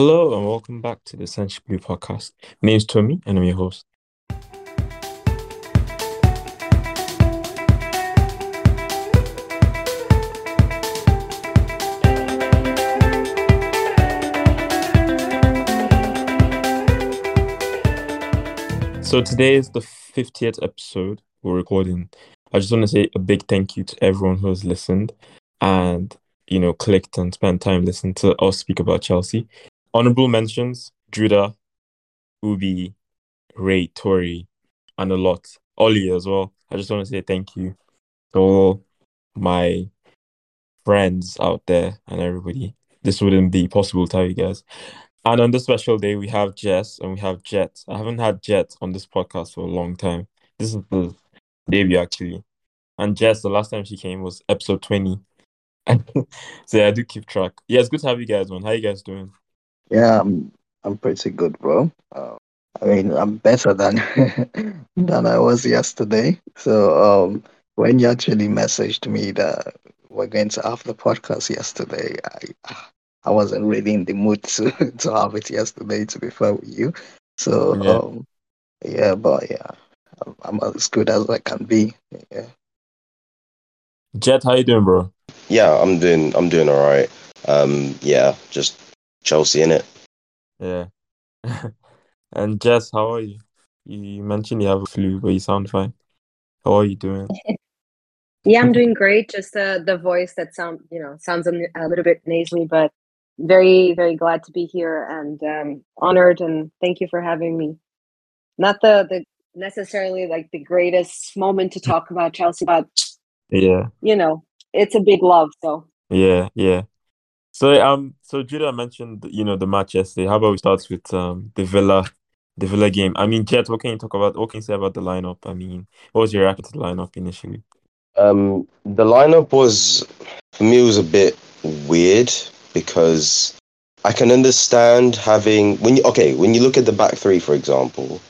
Hello and welcome back to the Essential Blue podcast. My name is Tomi and I'm your host. So today is the 50th episode we're recording. I just want to say a big thank you to everyone who has listened and you know clicked and spent time listening to us speak about Chelsea. Honorable mentions: Judah, Ubi, Ray, Tori, and a lot. Ollie as well. I just want to say thank you to all my friends out there and everybody. This wouldn't be possible without you guys. And on this special day, we have Jess and we have Jet. I haven't had Jet on this podcast for a long time. This is the debut, actually. And Jess, the last time she came was episode 20. so yeah, I do keep track. Yeah, it's good to have you guys on. How you guys doing? Yeah, I'm I'm pretty good, bro. Uh, I mean, I'm better than than I was yesterday. So um, when you actually messaged me that we're going to have the podcast yesterday, I I wasn't really in the mood to to have it yesterday. To be fair with you, so Yeah. um, yeah, but yeah, I'm, I'm as good as I can be. Yeah. Jet, how you doing, bro? Yeah, I'm doing I'm doing all right. Um, yeah, just Chelsea in it. Yeah. and Jess, how are you? You mentioned you have a flu, but you sound fine. How are you doing? Yeah, I'm doing great. Just uh, the voice that sound you know sounds a, a little bit nasally, but very very glad to be here and um, honored and thank you for having me. Not the the necessarily like the greatest moment to talk about Chelsea, but Yeah. you know it's a big love. So Yeah, yeah. So um, so Judah mentioned you know the match yesterday. How about we start with um the Villa, the Villa game? I mean, Jet, what can you talk about? What can you say about the lineup? I mean, what was your reaction to the lineup initially? Um, the lineup was for me was a bit weird because I can understand having when you okay when you look at the back three for example,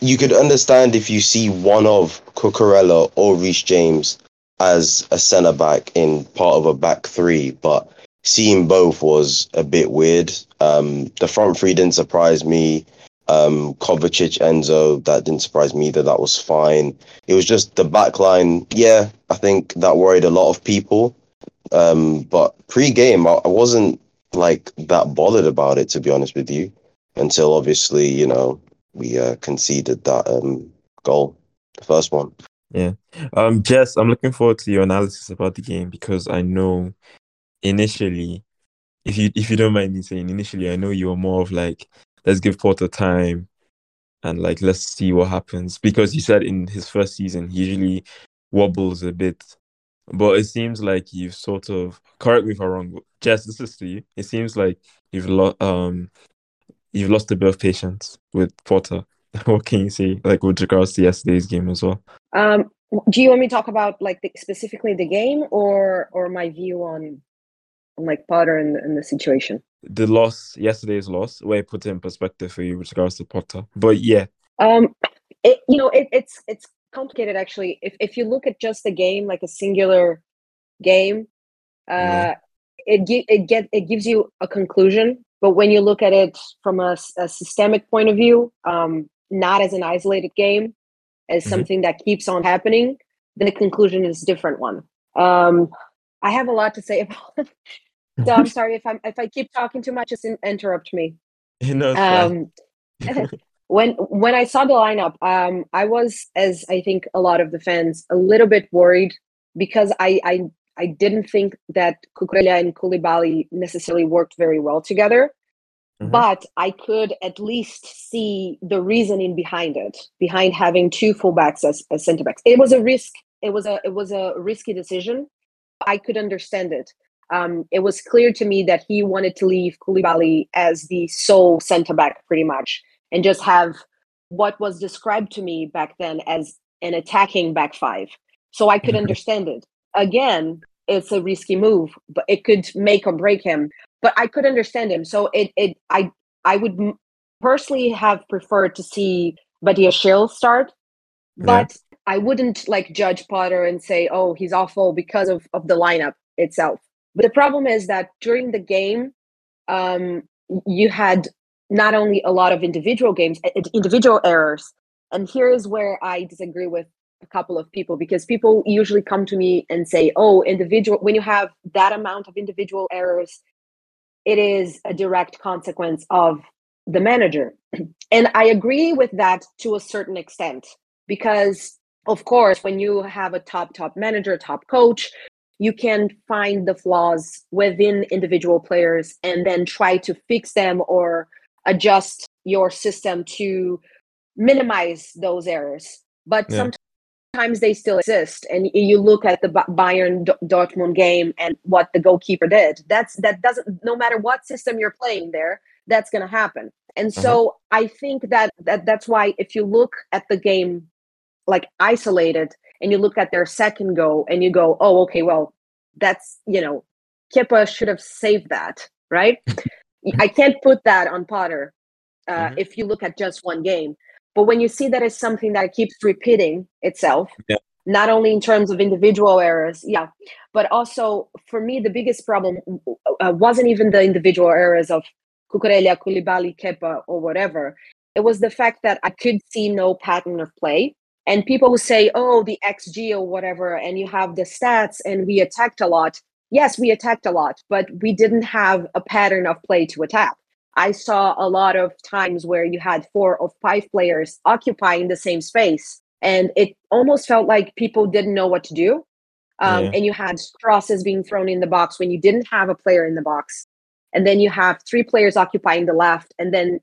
you could understand if you see one of Cucurella or Reece James as a centre back in part of a back three, but seeing both was a bit weird. Um, the front three didn't surprise me. Um, Kovacic, Enzo, that didn't surprise me either. That was fine. It was just the back line. Yeah, I think that worried a lot of people. Um, but pre-game, I, I wasn't like that bothered about it, to be honest with you, until obviously, you know, we uh, conceded that um, goal, the first one. Yeah. Um, Jess, I'm looking forward to your analysis about the game because I know initially, if you if you don't mind me saying, initially I know you were more of like, let's give Potter time and like let's see what happens because you said in his first season he usually wobbles a bit, but it seems like you've sort of correct me if I'm wrong. Jess, this is to you. It seems like you've lost um you've lost a bit of patience with Potter. what can you say like with regards to yesterday's game as well? um, do you want me to talk about like the, specifically the game or or my view on on like Potter and, and the situation? the loss, yesterday's loss, where put it in perspective for you with regards to Potter. But yeah, Um, it, you know, it, it's it's complicated actually. If if you look at just the game, like a singular game, uh, Yeah. it gi- it get it gives you a conclusion. But when you look at it from a systemic point of view, um, not as an isolated game, as Mhm. something that keeps on happening, then the conclusion is a different one. Um, I have a lot to say about. So I'm sorry if I'm if I keep talking too much, just in, interrupt me. know. Um, when when I saw the lineup, um, I was, as I think a lot of the fans, a little bit worried because I I, I didn't think that Cucurella and Koulibaly necessarily worked very well together. Mhm. But I could at least see the reasoning behind it, behind having two fullbacks as, as centre backs. It was a risk. It was a it was a risky decision. I could understand it. Um, it was clear to me that he wanted to leave Koulibaly as the sole centre back, pretty much, and just have what was described to me back then as an attacking back five. So I could Mhm. understand it. Again, it's a risky move, but it could make or break him. But I could understand him. So it, it I I would personally have preferred to see Badiashile start, Yeah. but I wouldn't like judge Potter and say, oh, he's awful because of, of the lineup itself. But the problem is that during the game, um, you had not only a lot of individual games, individual errors, and here is where I disagree with a couple of people because people usually come to me and say, "Oh, individual." When you have that amount of individual errors, it is a direct consequence of the manager, and I agree with that to a certain extent because, of course, when you have a top top manager, top coach, you can find the flaws within individual players and then try to fix them or adjust your system to minimize those errors. But yeah. sometimes they still exist. And you look at the Bayern Dortmund game and what the goalkeeper did. That's that doesn't no matter what system you're playing there, that's going to happen. And uh-huh. so I think that, that that's why if you look at the game like isolated and you look at their second goal and you go, oh, okay, well, that's you know, Kepa should have saved that, right? I can't put that on Potter uh, mm-hmm. if you look at just one game. But when you see that it's something that keeps repeating itself, yeah. not only in terms of individual errors, yeah, but also for me, the biggest problem uh, wasn't even the individual errors of Cucurella, Koulibaly, Kepa, or whatever. It was the fact that I could see no pattern of play. And people who say, oh, the XG or whatever, and you have the stats and we attacked a lot. Yes, we attacked a lot, but we didn't have a pattern of play to attack. I saw a lot of times where you had four or five players occupying the same space, and it almost felt like people didn't know what to do. Um, yeah. And you had crosses being thrown in the box when you didn't have a player in the box, and then you have three players occupying the left, and then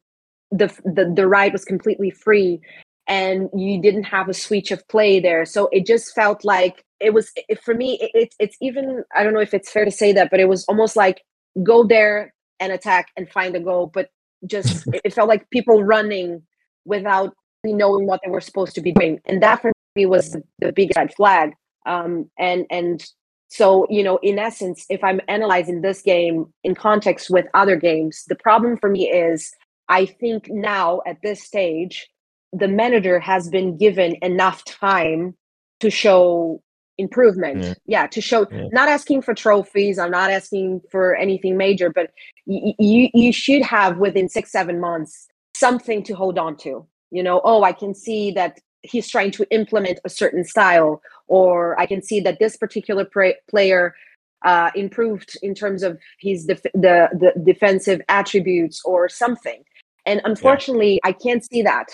the the, the right was completely free, and you didn't have a switch of play there. So it just felt like it was it, for me. It, it, it's even I don't know if it's fair to say that, but it was almost like go there and attack and find a goal, but just it felt like people running without knowing what they were supposed to be doing, and that for me was the, the biggest red flag. Um, and and so you know, in essence, if I'm analyzing this game in context with other games, the problem for me is I think now at this stage, the manager has been given enough time to show improvement. Yeah, yeah to show yeah. not asking for trophies i'm not asking for anything major but y- you you should have within six seven months something to hold on to. You know oh i can see that he's trying to implement a certain style or i can see that this particular pra- player uh, improved in terms of his def- the the defensive attributes or something. And unfortunately yeah. i can't see that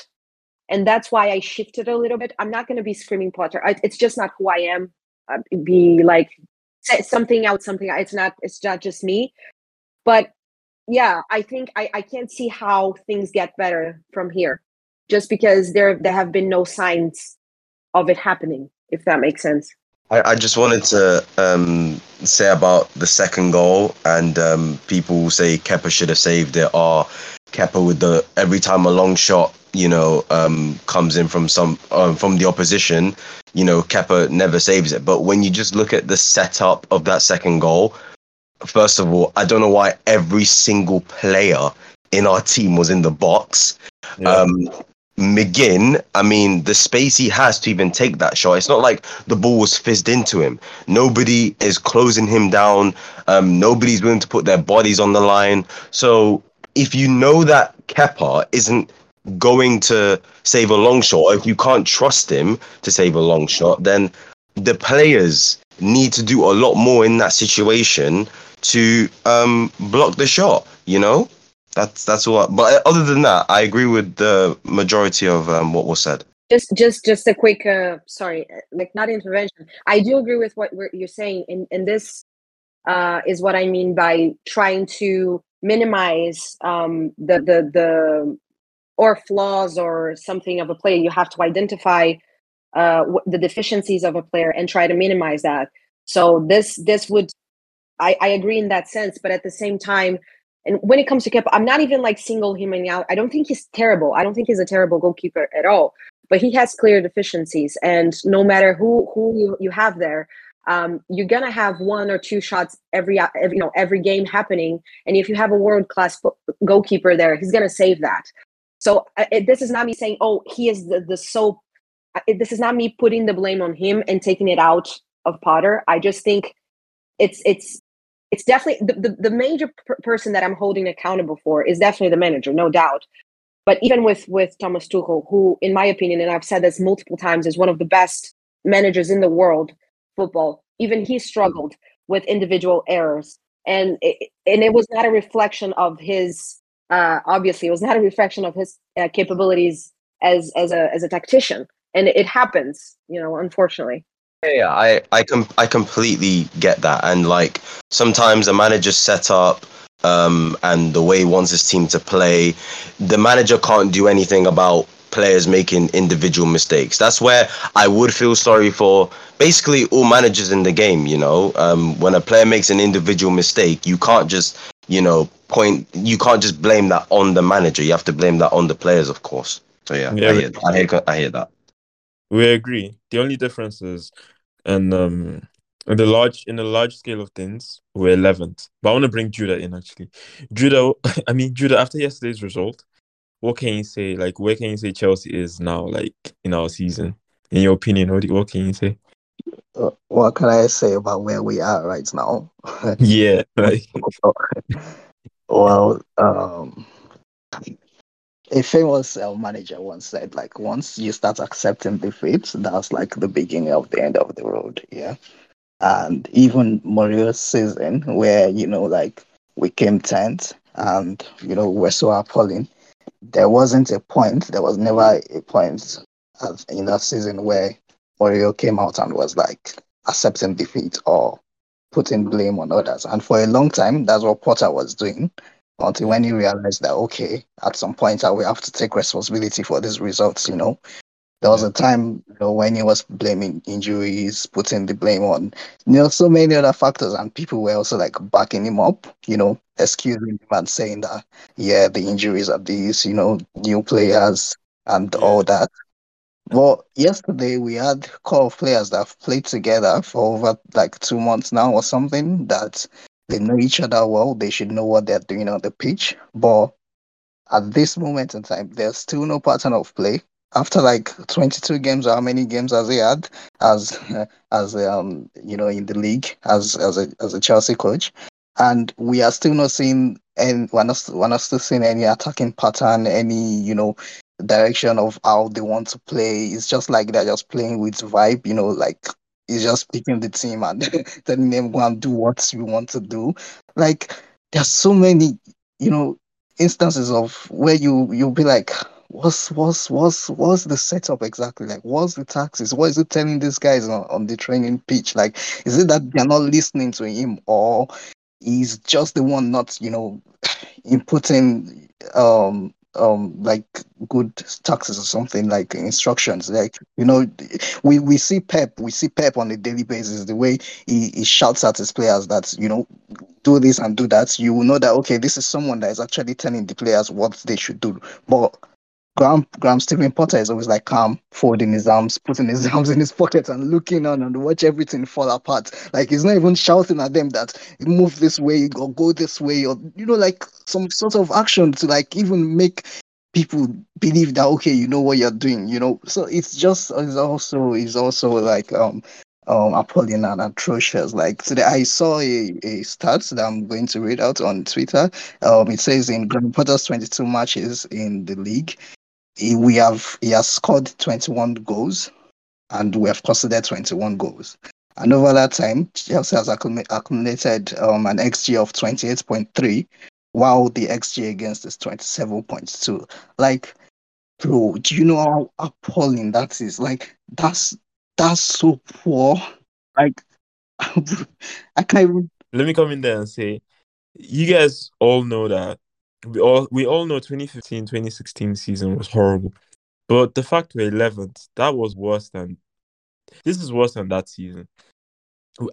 and that's why I shifted a little bit. I'm not going to be screaming Potter. I, it's just not who I am. Be like something out, something. It's not. It's not just me. But yeah, I think I, I can't see how things get better from here, just because there there have been no signs of it happening. If that makes sense. I, I just wanted to um, say about the second goal, and um, people say Kepa should have saved it, or Kepa with the every time a long shot you know, um, comes in from some um, from the opposition, you know, Kepa never saves it. But when you just look at the setup of that second goal, first of all, I don't know why every single player in our team was in the box. Yeah. Um, McGinn, I mean, the space he has to even take that shot, it's not like the ball was fizzed into him. Nobody is closing him down. Um, nobody's willing to put their bodies on the line. So if you know that Kepa isn't going to save a long shot, if you can't trust him to save a long shot, then the players need to do a lot more in that situation to um, block the shot. You know, that's that's all. but other than that, I agree with the majority of um, what was said. Just, just, just a quick. Uh, sorry, like not intervention. I do agree with what you're saying, and and this uh, is what I mean by trying to minimize um, the the the or flaws or something of a player you have to identify uh, the deficiencies of a player and try to minimize that so this this would I, I agree in that sense but at the same time and when it comes to Kepa, I'm not even like single him and out. I don't think he's terrible. I don't think he's a terrible goalkeeper at all. But he has clear deficiencies, and no matter who who you, you have there, um, you're gonna have one or two shots every, you know every game happening. And if you have a world class goalkeeper there, he's gonna save that. So uh, it, this is not me saying, oh, he is the, the so. Uh, it, this is not me putting the blame on him and taking it out of Potter. I just think it's it's it's definitely the, the, the major per- person that I'm holding accountable for is definitely the manager, no doubt. But even with with Thomas Tuchel, who, in my opinion, and I've said this multiple times, is one of the best managers in the world football. Even he struggled with individual errors, and it, and it was not a reflection of his. Uh, obviously, it was not a reflection of his uh, capabilities as as a as a tactician, and it happens, you know, unfortunately. Yeah, I I com- I completely get that, and like sometimes a manager's set up um, and the way he wants his team to play, the manager can't do anything about players making individual mistakes. That's where I would feel sorry for basically all managers in the game. You know, um, when a player makes an individual mistake, you can't just you know point. You can't just blame that on the manager. You have to blame that on the players, of course. So yeah, Yeah, I, hear, I hear I hear that. We agree. The only difference is, and um, in the large in the large scale of things, we're eleventh. But I want to bring Judah in actually. Judah, I mean Judah. After yesterday's result, what can you say? Like, where can you say Chelsea is now? Like in our season, in your opinion, what do- what can you say? Uh, what can I say about where we are right now? Yeah, like well, um, a famous uh, manager once said, like, once you start accepting defeat, that's like the beginning of the end of the road. Yeah. And even Mourinho's season, where, you know, like, we came 10th and, you know, we're so appalling, there wasn't a point, there was never a point in that season where Mourinho came out and was like accepting defeat or putting blame on others. And for a long time, that's what Potter was doing until when he realized that, okay, at some point, I will have to take responsibility for these results, you know. There was a time, you know, when he was blaming injuries, putting the blame on, you know, so many other factors, and people were also like backing him up, you know, excusing him and saying that, yeah, the injuries are these, you know, new players and all that. Well, yesterday we had a core of players that have played together for over like two months now or something that they know each other well. They should know what they're doing on the pitch. But at this moment in time, there's still no pattern of play. After like 22 games, or how many games has he had as as um you know in the league as as a as a Chelsea coach, and we are still not seeing and we're not we're not still seeing any attacking pattern, any you know direction of how they want to play. It's just like they're just playing with vibe, you know, like it's just picking the team and telling them go and do what you want to do. Like there's so many, you know, instances of where you you'll be like, what's what's what's what's the setup exactly? Like what's the taxes? What is it telling these guys on, on the training pitch? Like, is it that they're not listening to him or he's just the one not, you know, inputting um um like good taxes or something like instructions like you know we we see pep we see pep on a daily basis the way he, he shouts at his players that you know do this and do that you will know that okay this is someone that is actually telling the players what they should do but Graham, Graham Stephen Potter is always like calm, folding his arms, putting his arms in his pocket and looking on and watch everything fall apart. Like he's not even shouting at them that move this way or go this way or you know, like some sort of action to like even make people believe that okay, you know what you're doing, you know. So it's just it's also it's also like um um appalling and atrocious. Like today I saw a, a stat that I'm going to read out on Twitter. Um it says in Graham Potter's 22 matches in the league, he, we have he has scored 21 goals and we have considered 21 goals. And over that time, Chelsea has accumula- accumulated um, an XG of 28.3, while the XG against is 27.2. Like, bro, do you know how appalling that is? Like, that's that's so poor. Like, I can't even. let me come in there and say, you guys all know that we all we all know 2015 2016 season was horrible, but the fact we're 11th that was worse than this is worse than that season.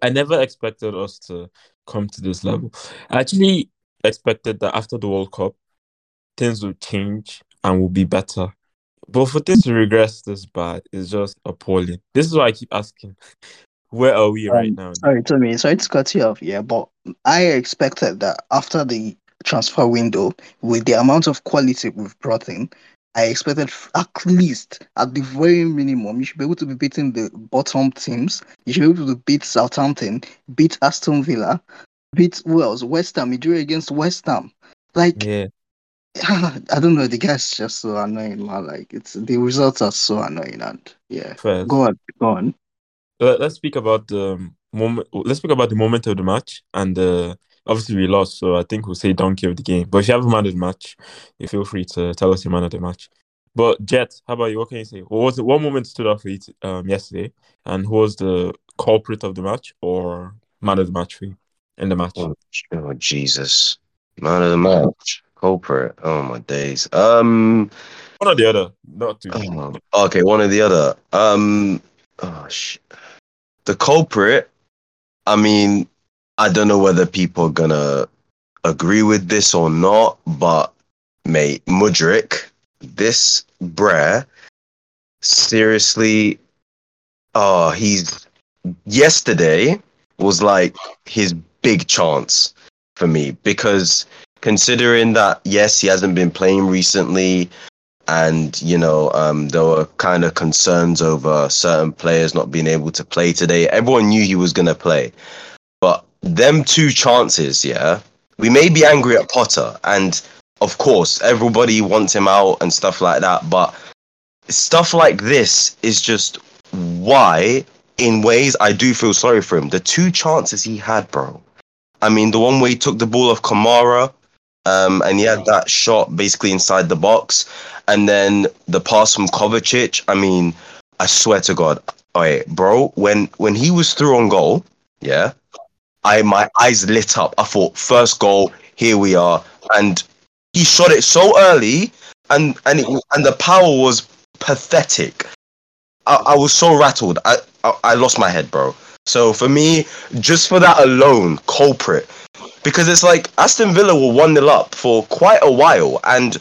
I never expected us to come to this level. I actually expected that after the World Cup, things would change and will be better. But for things to regress this bad is just appalling. This is why I keep asking, where are we right Um, now? Sorry, to Tomi. Sorry to cut you off. Yeah, but I expected that after the transfer window, with the amount of quality we've brought in, I expected at least, at the very minimum, you should be able to be beating the bottom teams. You should be able to beat Southampton, beat Aston Villa, beat who else? West Ham. He drew against West Ham. Like Yeah. I don't know. The guy's just so annoying, man. Like it's the results are so annoying, and yeah. First. Go on, go on. Let, let's speak about the moment. Let's speak about the moment of the match, and uh, obviously we lost, so I think we'll say donkey of the game. But if you have a man of the match, you feel free to tell us your man of the match. But Jet, how about you? What can you say? What was it? What moment stood out for you um, yesterday, and who was the culprit of the match or man of the match for you in the match? Oh, oh Jesus. Man of the match. Culprit. Oh my days. Um One or the other, not two. oh, okay, one or the other. Um oh shit. The culprit, I mean, I don't know whether people are gonna agree with this or not, but mate, Mudryk, this Brer, seriously, oh, he's yesterday was like his big chance for me because considering that yes, he hasn't been playing recently, and you know um, there were kind of concerns over certain players not being able to play today. Everyone knew he was gonna play, but them two chances, yeah, we may be angry at Potter, and of course everybody wants him out and stuff like that, but stuff like this is just why in ways I do feel sorry for him. The two chances he had, bro. I mean, the one where he took the ball off Kamara, um, and he had that shot basically inside the box, and then the pass from Kovacic. I mean, I swear to God, wait, bro, when when he was through on goal, yeah, I my eyes lit up. I thought, first goal, here we are, and he shot it so early, and and it, and the power was pathetic. I, I was so rattled. I, I I lost my head, bro. So for me, just for that alone, culprit, because it's like Aston Villa were one 0 up for quite a while, and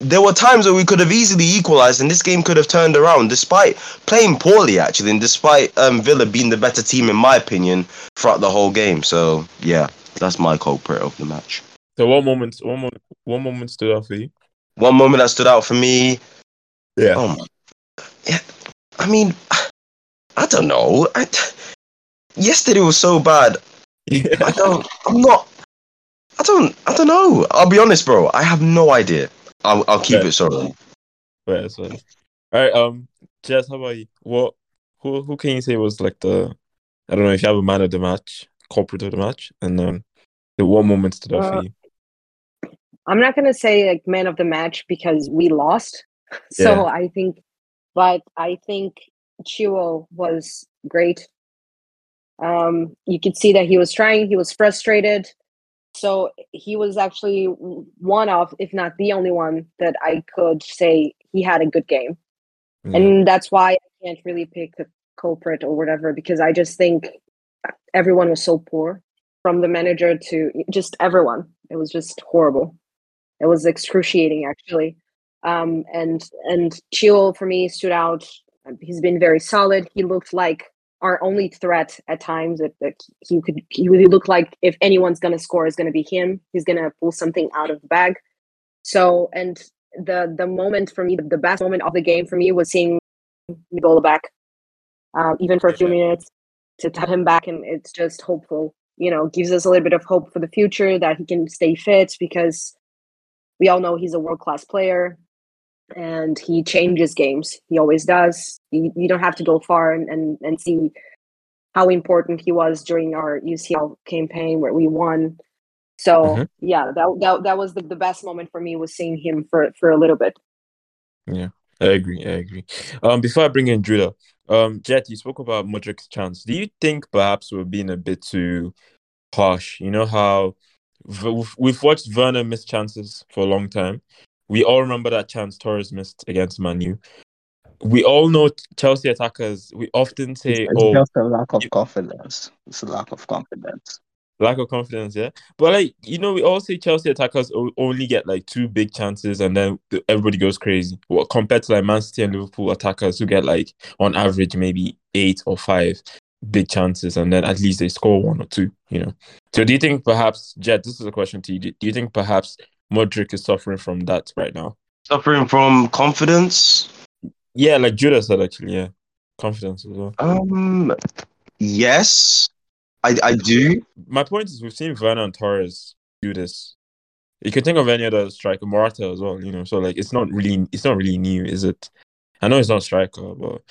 there were times where we could have easily equalised, and this game could have turned around, despite playing poorly actually, and despite um, Villa being the better team in my opinion throughout the whole game. So yeah, that's my culprit of the match. So one moment, one moment, one moment stood out for you. One moment that stood out for me. Yeah. Oh my, yeah. I mean, I don't know. I, yesterday was so bad. I don't. I'm not. I don't. I don't know. I'll be honest, bro. I have no idea. I'll. I'll keep Yeah. it sorry. Right, so, all right, um, Jess, how about you? What, who, who can you say was like the, I don't know if you have a man of the match, corporate of the match, and um, the one moment stood out Uh, for you. I'm not gonna say like man of the match because we lost. So Yeah. I think, but I think Chio was great. Um, you could see that he was trying. He was frustrated. So he was actually one of, if not the only one, that I could say he had a good game. Yeah. And that's why I can't really pick a culprit or whatever because I just think everyone was so poor from the manager to just everyone. It was just horrible. It was excruciating actually. Um, and and Chio for me stood out. He's been very solid. He looked like our only threat at times. That, that he could he really looked like if anyone's gonna score, is gonna be him. He's gonna pull something out of the bag. So and the the moment for me, the best moment of the game for me was seeing Nicola back, um, even for a few minutes to have him back, and it's just hopeful. You know, gives us a little bit of hope for the future that he can stay fit because we all know he's a world class player and he changes games. He always does. You, you don't have to go far and, and, and see how important he was during our UCL campaign where we won. So Mhm. yeah, that, that that was the, the best moment for me was seeing him for for a little bit. Yeah, I agree. I agree. Um, before I bring in Judah, um, Jet, you spoke about Mudryk's chance. Do you think perhaps we're being a bit too harsh? You know how v- we've- we've watched Werner miss chances for a long time. We all remember that chance Torres missed against Manu. We all know Chelsea attackers. We often say, It's "Oh, just a lack of confidence. It's a lack of confidence. lack of confidence." Yeah, but like you know, we all say Chelsea attackers only get like two big chances, and then everybody goes crazy. Well, compared to like Man City and Liverpool attackers who get like on average maybe eight or five big chances, and then at least they score one or two. You know. So do you think perhaps Jet? This is a question to you. Do do you think perhaps Mudryk is suffering from that right now? Suffering from confidence. Yeah, like Judah said actually. Yeah, confidence as well. Um, yes, I I do. My point is, we've seen Werner and Torres do this. You can think of any other striker, Morata as well. You know, so like it's not really it's not really new, is it? I know it's not striker, but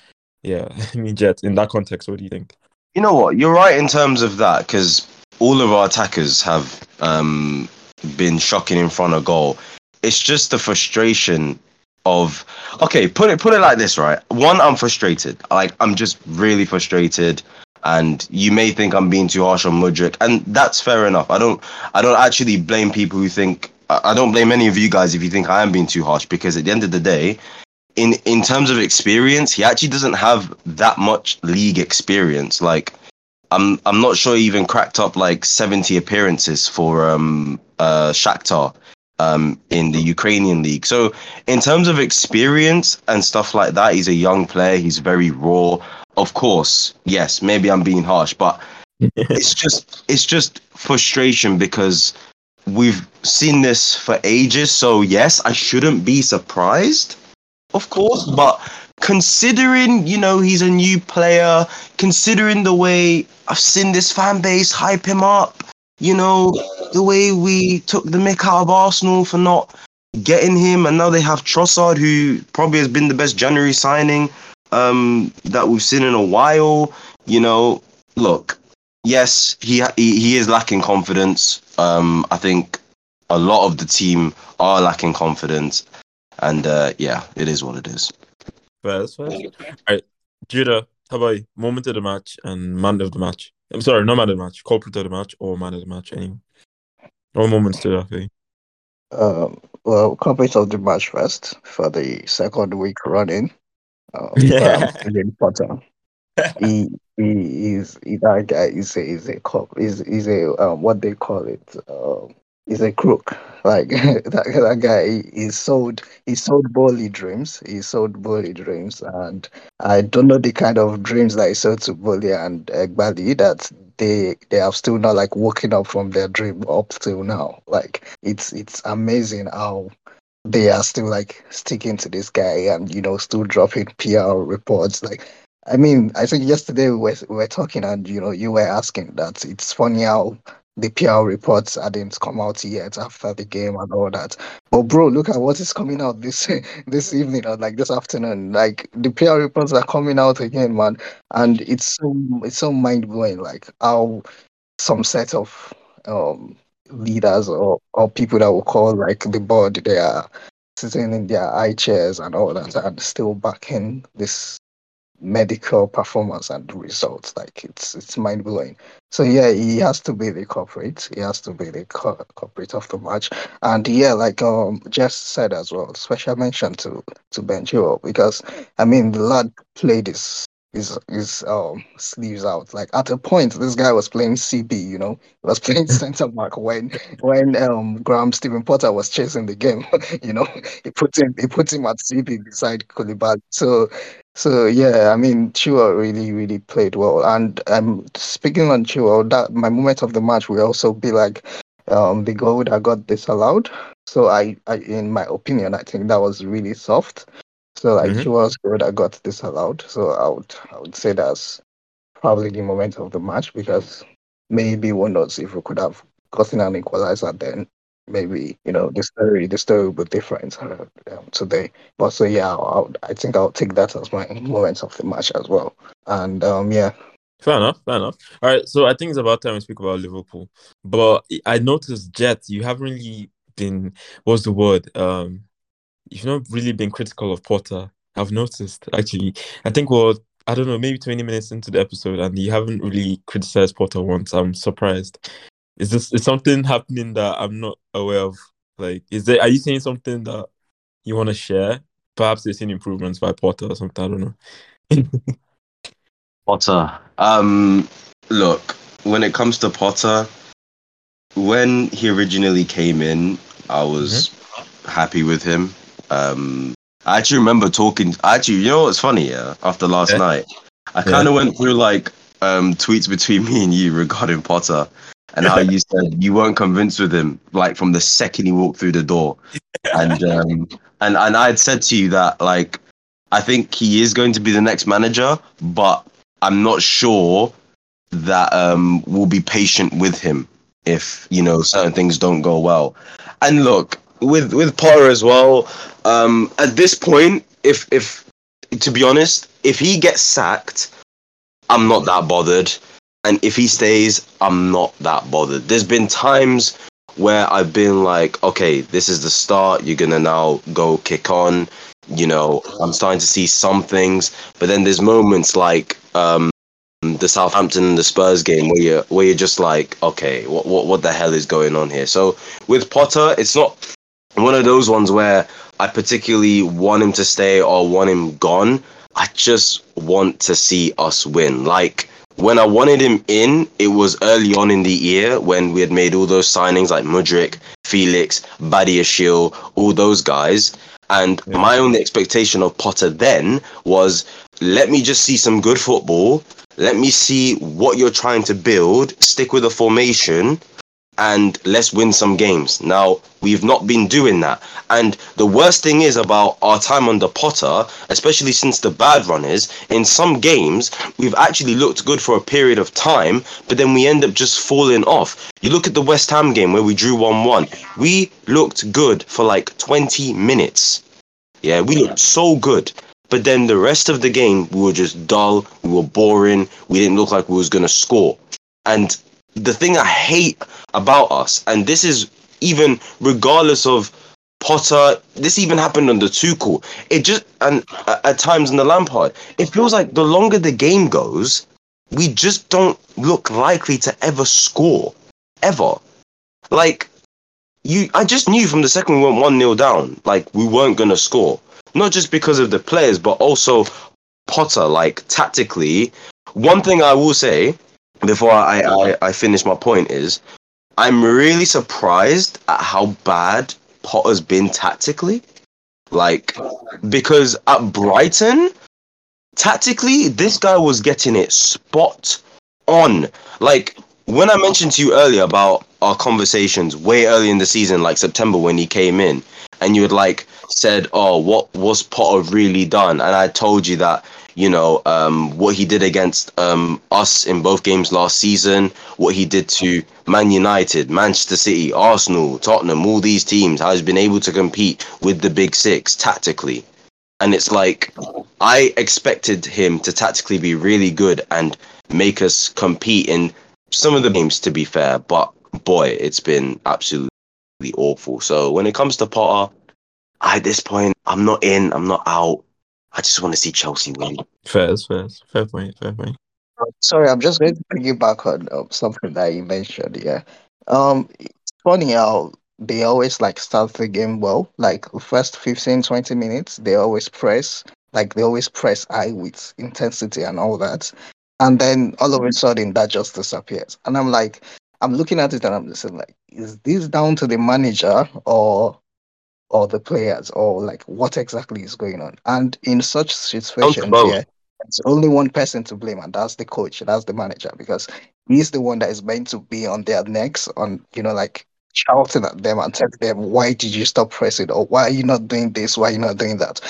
yeah. I mean, Jet. In that context, what do you think? You know what? You're right in terms of that because all of our attackers have um, been shocking in front of goal. It's just the frustration of okay. Put it put it like this, right? One, I'm frustrated. Like I'm just really frustrated and you may think I'm being too harsh on Mudryk, and that's fair enough. I don't I don't actually blame people who think I don't blame any of you guys if you think I am being too harsh because at the end of the day, in in terms of experience, he actually doesn't have that much league experience. Like I'm I'm not sure he even cracked up like 70 appearances for um uh Shakhtar um in the Ukrainian league. So in terms of experience and stuff like that, he's a young player, he's very raw of course, yes, maybe I'm being harsh, but it's just it's just frustration because we've seen this for ages. So yes, I shouldn't be surprised, of course, but considering you know he's a new player, considering the way I've seen this fan base hype him up, you know the way we took the mick out of Arsenal for not getting him, and now they have Trossard, who probably has been the best January signing um, that we've seen in a while. You know, look, yes, he he, he is lacking confidence. Um, I think a lot of the team are lacking confidence, and uh, yeah, it is what it is. First, first. All right, Judah, how about you? Moment of the match and man of the match. I'm sorry, not man of the match, culprit of the match or man of the match. Anyway, what moments stood out for you? Um, well, culprit of the match first for the second week running. Um, Yeah. um, Potter. He, he is he, that guy is a is a cop is is a um, what they call it um is a crook. Like that, that guy he sold he sold Boehly dreams. He sold Boehly dreams. And I don't know the kind of dreams that he sold to Boehly and Eghbali that they they have still not like woken up from their dream up till now. Like it's it's amazing how they are still like sticking to this guy and you know still dropping PR reports. Like, I mean, I think yesterday we were, we were talking and you know you were asking that it's funny how the PR reports hadn't come out yet after the game and all that. But bro, look at what is coming out this this evening or like this afternoon. Like the PR reports are coming out again, man, and it's so it's so mind blowing. Like how some set of um leaders or, or people that will call like the board they are sitting in their high chairs and all that and still backing this medical performance and results like it's it's mind blowing so yeah he has to be the corporate he has to be the co- corporate of the match. And yeah like um Jess said as well special mention to to Ben Chilwell because I mean the lad played his his his um sleeves out. Like at a point, this guy was playing CB. You know, he was playing centre back when when um Graham Stephen Potter was chasing the game. you know, he put him he put him at CB beside Koulibaly. So so yeah, I mean, Chua really really played well. And um, speaking on Chua, that my moment of the match will also be like um the goal that got disallowed. So I, I in my opinion, I think that was really soft. So like Mhm. she was good. I got disallowed. So I would I would say that's probably the moment of the match because maybe one knows if we could have gotten an equalizer then maybe you know the story the story would be different uh, um, today. But so yeah, I'll, I think I'll take that as my moment of the match as well. And um yeah, Fair enough, fair enough. All right, so I think it's about time we speak about Liverpool. But I noticed, Jet, you haven't really been, what's the word? Um, you've not really been critical of Potter. I've noticed, actually. I think we're, I don't know, maybe 20 minutes into the episode, and you haven't really criticized Potter once. I'm surprised. Is this is something happening that I'm not aware of? Like, is there, are you saying something that you want to share? Perhaps you're seeing improvements by Potter or something. I don't know. Potter. Um, look, when it comes to Potter, when he originally came in, I was happy with him. Um, I actually remember talking. Actually, you know what's funny? Yeah, after last Yeah. night, I kind of went through like um tweets between me and you regarding Potter and how you said you weren't convinced with him like from the second he walked through the door, and um and and I had said to you that like I think he is going to be the next manager, but I'm not sure that um, we'll be patient with him if you know certain things don't go well. And look, with with Potter as well, um, at this point, if if to be honest, if he gets sacked, I'm not that bothered. And if he stays, I'm not that bothered. There's been times where I've been like, okay, this is the start. You're gonna now go kick on. You know, I'm starting to see some things, but then there's moments like um, the Southampton and the Spurs game where you where you're just like, okay, what what what the hell is going on here? So with Potter, it's not one of those ones where I particularly want him to stay or want him gone. I just want to see us win. Like when I wanted him in, it was early on in the year when we had made all those signings like Mudryk, Felix, Badiashile, all those guys. And yeah. my only expectation of Potter then was let me just see some good football. Let me see what you're trying to build. Stick with the formation and let's win some games. Now, we've not been doing that. And the worst thing is about our time under Potter, especially since the bad run is, in some games, we've actually looked good for a period of time, but then we end up just falling off. You look at the West Ham game where we drew 1 1. We looked good for like 20 minutes. Yeah, we looked so good. But then the rest of the game, we were just dull, we were boring, we didn't look like we was going to score. And the thing I hate about us, and this is even regardless of Potter, this even happened under Tuchel. It just and uh, at times in the Lampard, it feels like the longer the game goes, we just don't look likely to ever score, ever. Like you, I just knew from the second we went one 0 down, like we weren't gonna score. Not just because of the players, but also Potter. Like tactically, one thing I will say before I, I, I finish my point is I'm really surprised at how bad Potter's been tactically. Like, because at Brighton, tactically, this guy was getting it spot on. Like, when I mentioned to you earlier about our conversations way early in the season, like September when he came in, and you had like said, "Oh, what was Potter really done?" and I told you that you know, um, what he did against um, us in both games last season, what he did to Man United, Manchester City, Arsenal, Tottenham, all these teams, how he's been able to compete with the big six tactically. And it's like, I expected him to tactically be really good and make us compete in some of the games, to be fair. But boy, it's been absolutely awful. So when it comes to Potter, at this point, I'm not in, I'm not out. I just want to see Chelsea win. Fair, fair, fair point, fair point. Sorry, I'm just going to bring you back on um, something that you mentioned. Yeah, um, it's funny how they always like start the game well. Like first 15, 20 minutes, they always press. Like they always press high with intensity and all that, and then all of a sudden that just disappears. And I'm like, I'm looking at it and I'm just like, is this down to the manager or or the players or like what exactly is going on. And in such situations, yeah, it's only one person to blame, and that's the coach, that's the manager, because he's the one that is meant to be on their necks, on you know, like shouting at them and telling them, "Why did you stop pressing?" or "Why are you not doing this? Why are you not doing that?"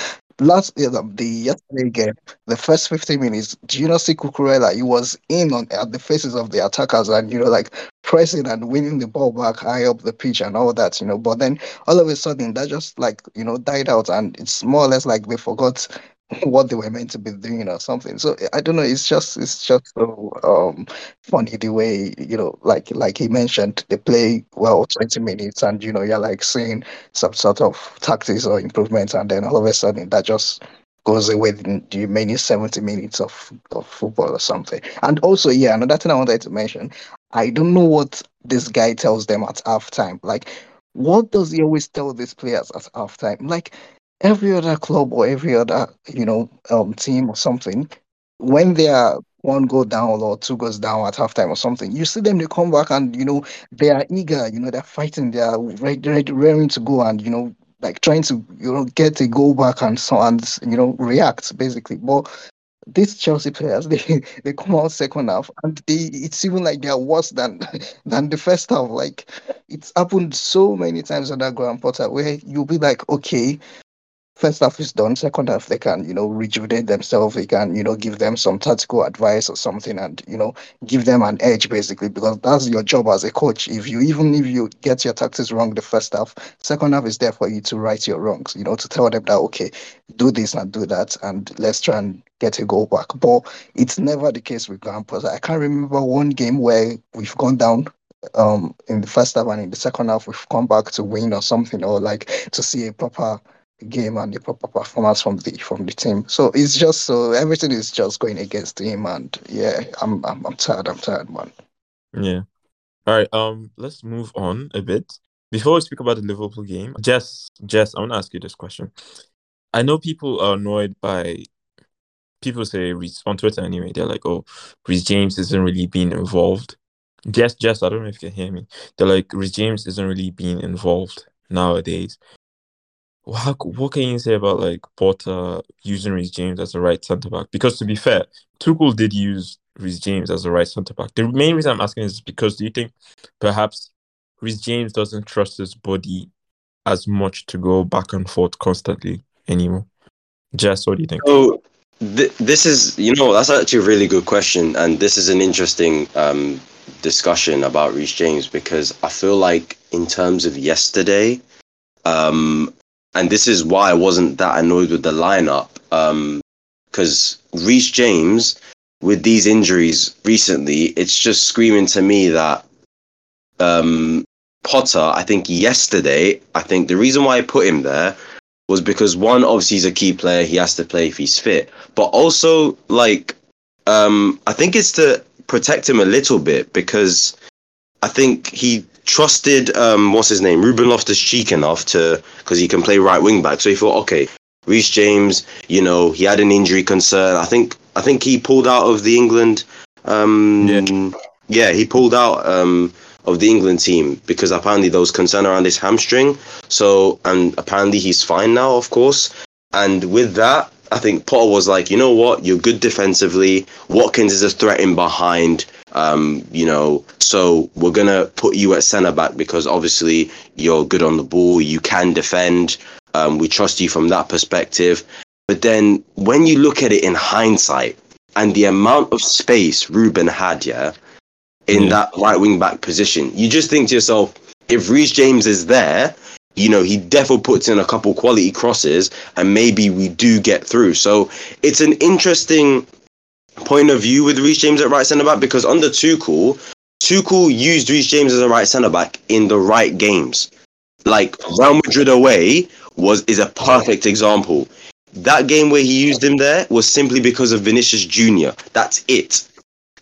last the yesterday game, the first 15 minutes, do you not see Cucurella? He was in on at the faces of the attackers and you know like pressing and winning the ball back high up the pitch and all that, you know. But then all of a sudden that just like you know died out and it's more or less like they forgot what they were meant to be doing or something. So I don't know. It's just it's just so um, funny the way you know, like like he mentioned, they play well twenty minutes, and you know you're like seeing some sort of tactics or improvements, and then all of a sudden that just goes away the remaining seventy minutes of, of football or something. And also, yeah, another thing I wanted to mention, I don't know what this guy tells them at halftime. Like, what does he always tell these players at halftime? Like every other club or every other you know um, team or something, when they are one goal down or two goes down at halftime or something, you see them they come back and you know they are eager, you know they're fighting, they are ready, ready, ready to go and you know like trying to you know get a goal back and so and you know react basically. But these Chelsea players, they they come out second half and they it's even like they're worse than than the first half. Like it's happened so many times under Graham Potter where you'll be like, okay, first half is done, second half they can, you know, rejuvenate themselves. They can, you know, give them some tactical advice or something, and you know, give them an edge basically because that's your job as a coach. If you even if you get your tactics wrong the first half, second half is there for you to right your wrongs. You know, to tell them that okay, do this and do that, and let's try and get a goal back. But it's never the case with Grampus. I can't remember one game where we've gone down um in the first half and in the second half we've come back to win or something or like to see a proper game and the proper performance from the from the team. So it's just so everything is just going against him and yeah, I'm I'm, I'm tired, I'm tired man. Yeah. All right. Um, let's move on a bit. Before we speak about the Liverpool game, Jess, Jess, I want to ask you this question. I know people are annoyed by people say on Twitter anyway. They're like, "Oh, Reece James isn't really being involved." Jess, Jess, I don't know if you can hear me. They're like, Reece James isn't really being involved nowadays. How, what can you say about like Potter using Reece James as a right centre back? Because to be fair, Tuchel did use Reece James as a right centre back. The main reason I'm asking is because do you think perhaps Reece James doesn't trust his body as much to go back and forth constantly anymore? Jess, what do you think? So th- this is, you know, that's actually a really good question, and this is an interesting um, discussion about Reece James because I feel like in terms of yesterday, um, and this is why I wasn't that annoyed with the lineup, because um, Reece James with these injuries recently, it's just screaming to me that um, Potter, I think yesterday, I think the reason why I put him there was because one, obviously he's a key player, he has to play if he's fit, but also like um, I think it's to protect him a little bit because I think he trusted um, what's his name, Ruben Loftus Cheek enough to because he can play right wing back. So he thought, okay, Reece James, you know, he had an injury concern. I think I think he pulled out of the England. Um, yeah. yeah, he pulled out um, of the England team because apparently there was concern around his hamstring. So and apparently he's fine now, of course. And with that, I think Potter was like, you know what, you're good defensively. Watkins is a threat in behind. Um, you know, so we're gonna put you at centre back because obviously you're good on the ball, you can defend. Um, we trust you from that perspective. But then when you look at it in hindsight and the amount of space Ruben had, yeah, in yeah. that right wing back position, you just think to yourself, if Reece James is there, you know, he definitely puts in a couple quality crosses and maybe we do get through. So it's an interesting point of view with Reece James at right centre back because under Tuchel, Tuchel used Reece James as a right centre back in the right games. Like Real Madrid away was is a perfect example. That game where he used him there was simply because of Vinicius Junior. That's it.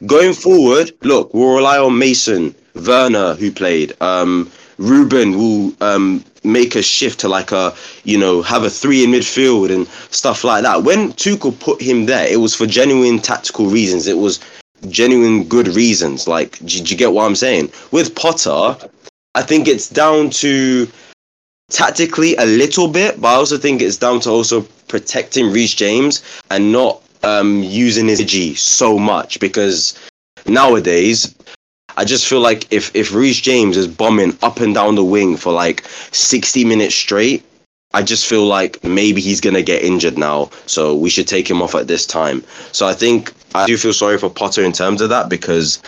Going forward, look, we'll rely on Mason, Werner, who played. Um, Ruben will um, make a shift to like a you know have a three in midfield and stuff like that. When Tuchel put him there, it was for genuine tactical reasons. It was genuine good reasons. Like, do, do you get what I'm saying? With Potter, I think it's down to tactically a little bit, but I also think it's down to also protecting Reece James and not um, using his G so much because nowadays I just feel like if if Reece James is bombing up and down the wing for like 60 minutes straight, I just feel like maybe he's gonna get injured now. So we should take him off at this time. So I think I do feel sorry for Potter in terms of that because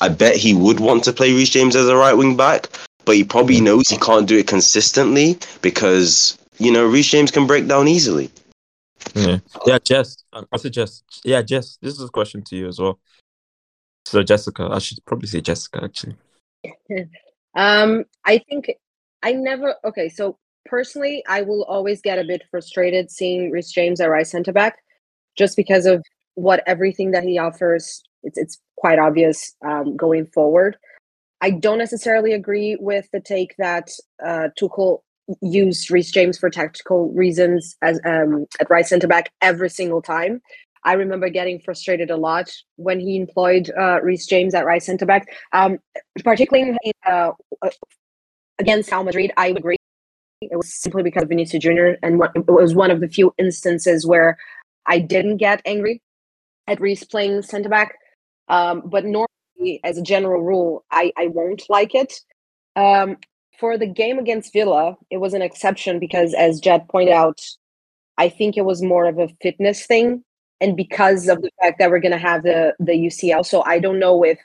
I bet he would want to play Reece James as a right wing back, but he probably mm-hmm. knows he can't do it consistently because you know Reece James can break down easily. Yeah, yeah, Jess. I suggest. Yeah, Jess. This is a question to you as well. So Jessica, I should probably say Jessica actually. um, I think I never. Okay, so personally, I will always get a bit frustrated seeing Reece James at right centre back, just because of what everything that he offers. It's it's quite obvious um, going forward. I don't necessarily agree with the take that uh, Tuchel used Reece James for tactical reasons as um, at right centre back every single time. I remember getting frustrated a lot when he employed uh, Reece James at right centre back, um, particularly in, uh, against Real Madrid. I agree. It was simply because of Vinicius Junior, and what, it was one of the few instances where I didn't get angry at Reece playing centre back. Um, but normally, as a general rule, I, I won't like it. Um, for the game against Villa, it was an exception because, as Jet pointed out, I think it was more of a fitness thing, and because of the fact that we're going to have the the UCL, so I don't know if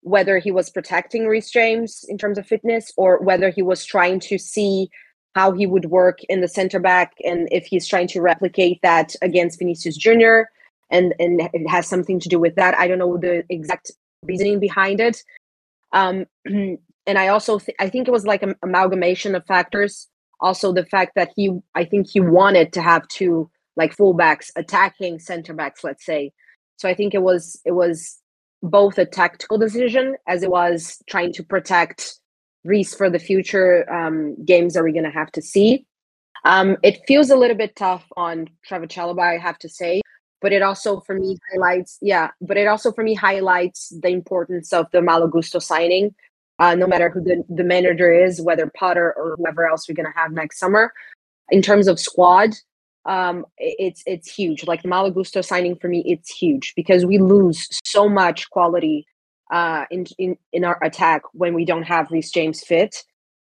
whether he was protecting Reece James in terms of fitness or whether he was trying to see how he would work in the center back and if he's trying to replicate that against Vinicius Junior and and it has something to do with that. I don't know the exact reasoning behind it. Um, and I also th- I think it was like an amalgamation of factors. Also, the fact that he I think he wanted to have two like fullbacks attacking center backs, let's say. So I think it was it was both a tactical decision as it was trying to protect Reece for the future um, games that we're going to have to see. Um, it feels a little bit tough on Trevor Chalobah, I have to say, but it also for me highlights, yeah, but it also for me highlights the importance of the Malo Gusto signing. Uh, no matter who the, the manager is, whether Potter or whoever else we're going to have next summer, in terms of squad, um, it's it's huge. Like the Malo signing for me, it's huge because we lose so much quality uh, in, in in our attack when we don't have Reece James fit.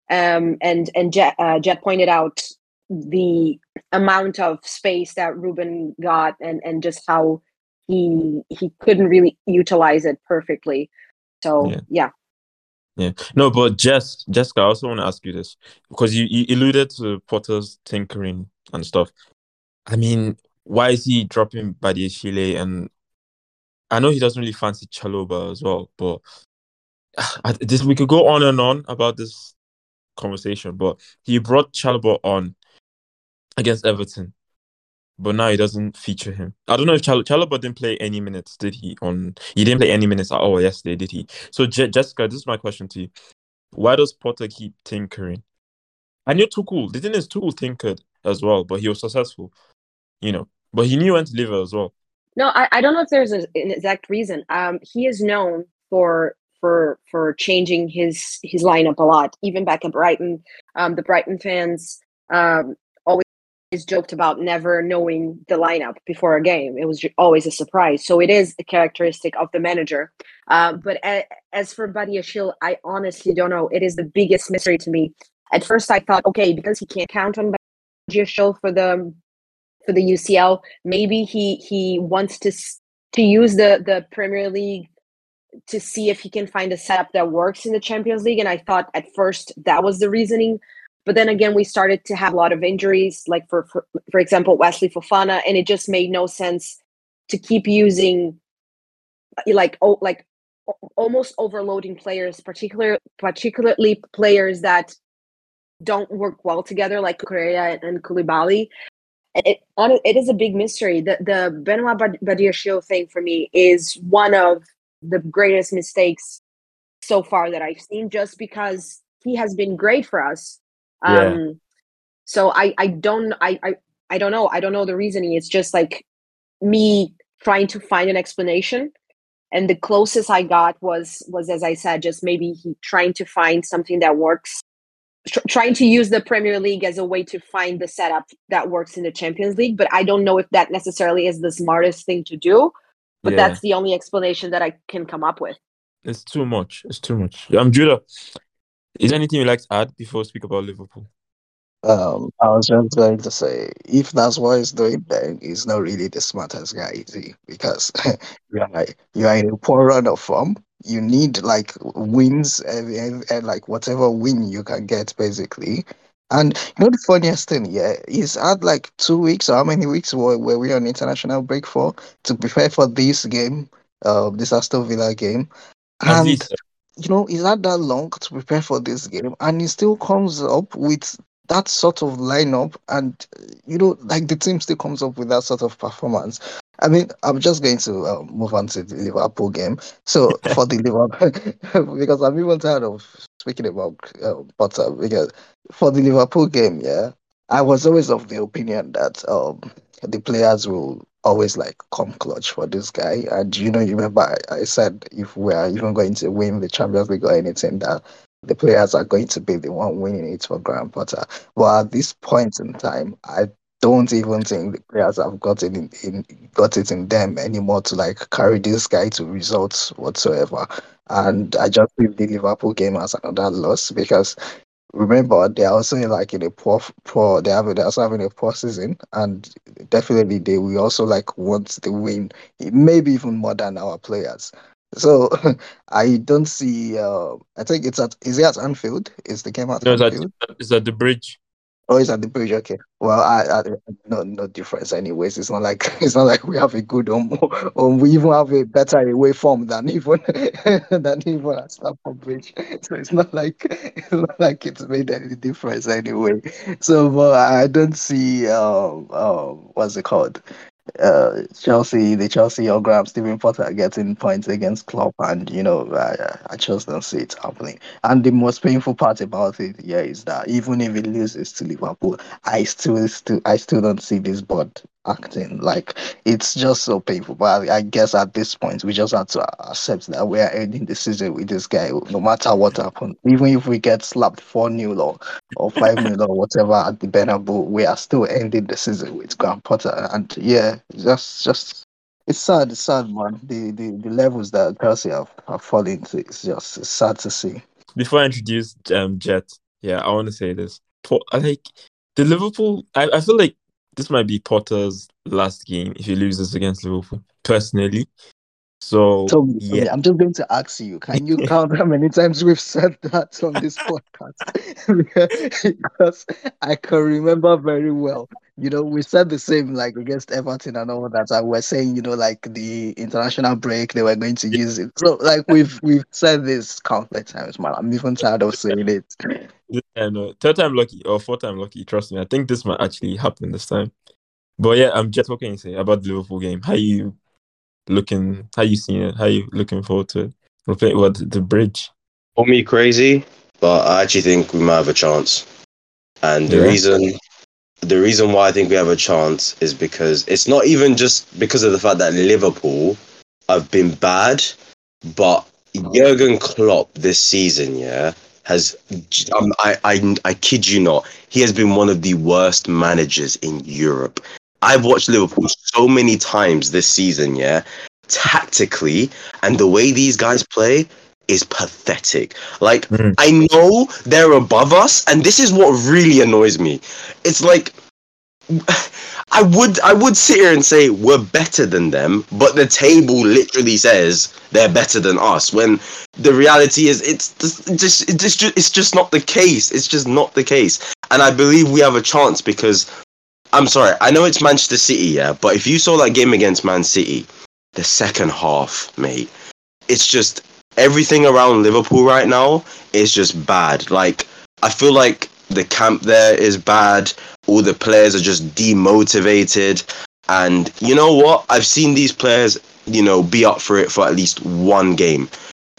Um, and and Jet, uh, Jet pointed out the amount of space that Ruben got and and just how he he couldn't really utilize it perfectly. So yeah. yeah. Yeah, no, but Jess, Jessica, I also want to ask you this because you, you alluded to Potter's tinkering and stuff. I mean, why is he dropping Badiashile? And I know he doesn't really fancy Chalobah as well, but this we could go on and on about this conversation. But he brought Chalobah on against Everton, but now he doesn't feature him. I don't know if Chal- didn't play any minutes, did he? On he didn't play any minutes at all yesterday, did he? So Je- Jessica, this is my question to you: Why does Potter keep tinkering? I knew Tuchel. The thing is, Tuchel tinkered as well, but he was successful you know. But he knew when to leave it as well. No, I, I don't know if there's a, an exact reason. Um, he is known for for for changing his his lineup a lot. Even back at Brighton, um, the Brighton fans um, always joked about never knowing the lineup before a game. It was always a surprise. So it is a characteristic of the manager. Uh, but a, as for Buddy Badiashile, I honestly don't know. It is the biggest mystery to me. At first, I thought, okay, because he can't count on Badiashile for the for the UCL. Maybe he he wants to to use the the Premier League to see if he can find a setup that works in the Champions League. And I thought at first that was the reasoning. But then again, we started to have a lot of injuries, like for for, for example Wesley Fofana, and it just made no sense to keep using like oh like almost overloading players, particular particularly players that don't work well together, like Correa and Koulibaly it it is a big mystery. The the Benoit Badiashile thing for me is one of the greatest mistakes so far that I've seen, just because he has been great for us. Um. So I I don't I, I I don't know I don't know the reasoning. It's just like me trying to find an explanation and the closest i got was was as i said just maybe he trying to find something that works tr- trying to use the Premier League as a way to find the setup that works in the Champions League. But I don't know if that necessarily is the smartest thing to do. But yeah. that's the only explanation that I can come up with. It's too much. It's too much. I'm um, Judah. Is there anything you'd like to add before we speak about Liverpool? Um, I was just going to say, if that's what he's doing, then he's not really the smartest guy, is he? Because you're like you're in a poor run of form you need like wins and, and, and, like whatever win you can get basically. And you know the funniest thing, yeah, is had like two weeks or how many weeks were, were we on international break for to prepare for this game, uh, this Aston Villa game. And you know, he's had that long to prepare for this game and he still comes up with that sort of lineup and you know like the team still comes up with that sort of performance I mean, I'm just going to uh, move on to the Liverpool game. So for the Liverpool, because I'm even tired of speaking about uh, Potter. Because for the Liverpool game, yeah, I was always of the opinion that um, the players will always like come clutch for this guy. And you know, you remember I, I said if we are even going to win the Champions League or anything, that the players are going to be the one winning it for Graham Potter. But at this point in time, I don't even think the players have got it in, in, got it in them anymore to like carry this guy to results whatsoever. And I just leave the Liverpool game as another loss because remember they're also like in a poor poor they have they're also having a poor season and definitely they will also like want the win maybe even more than our players so i don't see uh i think it's at is it at anfield is the game at No, it's at, it's at the bridge. It's at the bridge okay. Well i, I no no difference anyways. It's not like it's not like we have a good home or we even have a better away form than even than even at Stamford Bridge. So it's not like it's not like it's made any difference anyway. So but i don't see um um what's it called uh, Chelsea, the Chelsea or Graham Stephen Potter getting points against Klopp, and you know, I, I just don't see it happening. And the most painful part about it, yeah, is that even if he loses to Liverpool, I still, still, I still don't see this board acting like it's just so painful. But I, I guess at this point, we just have to accept that we are ending the season with this guy, no matter what happens. Even if we get slapped four new law or five 0 or whatever at the Bernabeu, we are still ending the season with Graham Potter. And yeah, just just it's sad, it's sad, man. The the, the levels that Chelsea have, have fallen to, it's just it's sad to see. Before I introduce um Jet, yeah, I want to say this. I like the Liverpool. I, I feel like this might be Potter's last game if he loses against Liverpool. Personally, so Tomi, yeah, I'm just going to ask you, can you count how many times we've said that on this podcast? because I can remember very well. You know, we said the same like against Everton and all that. And we're saying, you know, like the international break, they were going to use it. So like we've we've said this countless times, man. I'm even tired of saying it. yeah, no, third time lucky or fourth time lucky. Trust me, I think this might actually happen this time. But yeah, I'm just What can you say about the Liverpool game? How you looking? How you seeing it? How you looking forward to it? We're playing what the bridge. Call me crazy, but I actually think we might have a chance. And the Yeah. reason the reason why I think we have a chance is because it's not even just because of the fact that Liverpool have been bad, but Jurgen Klopp this season, yeah, has um, I, I I kid you not, he has been one of the worst managers in Europe. I've watched Liverpool so many times this season, yeah, tactically, and the way these guys play is pathetic. Like Mm. I know they're above us, and this is what really annoys me. It's like I would I would sit here and say we're better than them, but the table literally says they're better than us. When the reality is it's just it's just it's just, it's just not the case. It's just not the case. And I believe we have a chance because I'm sorry, I know it's Manchester City, yeah, but if you saw that game against Man City, the second half, mate, it's just everything around Liverpool right now is just bad. Like I feel like the camp there is bad. All the players are just demotivated. And you know what? I've seen these players, you know, be up for it for at least one game.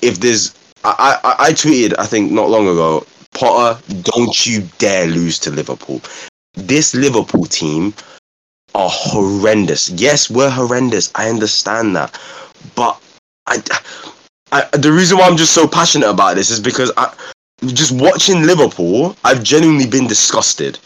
If there's, I, I, I tweeted, I think not long ago, Potter, don't you dare lose to Liverpool. This Liverpool team are horrendous. Yes, we're horrendous. I understand that. But I, I, the reason why I'm just so passionate about this is because I, just watching Liverpool, I've genuinely been disgusted.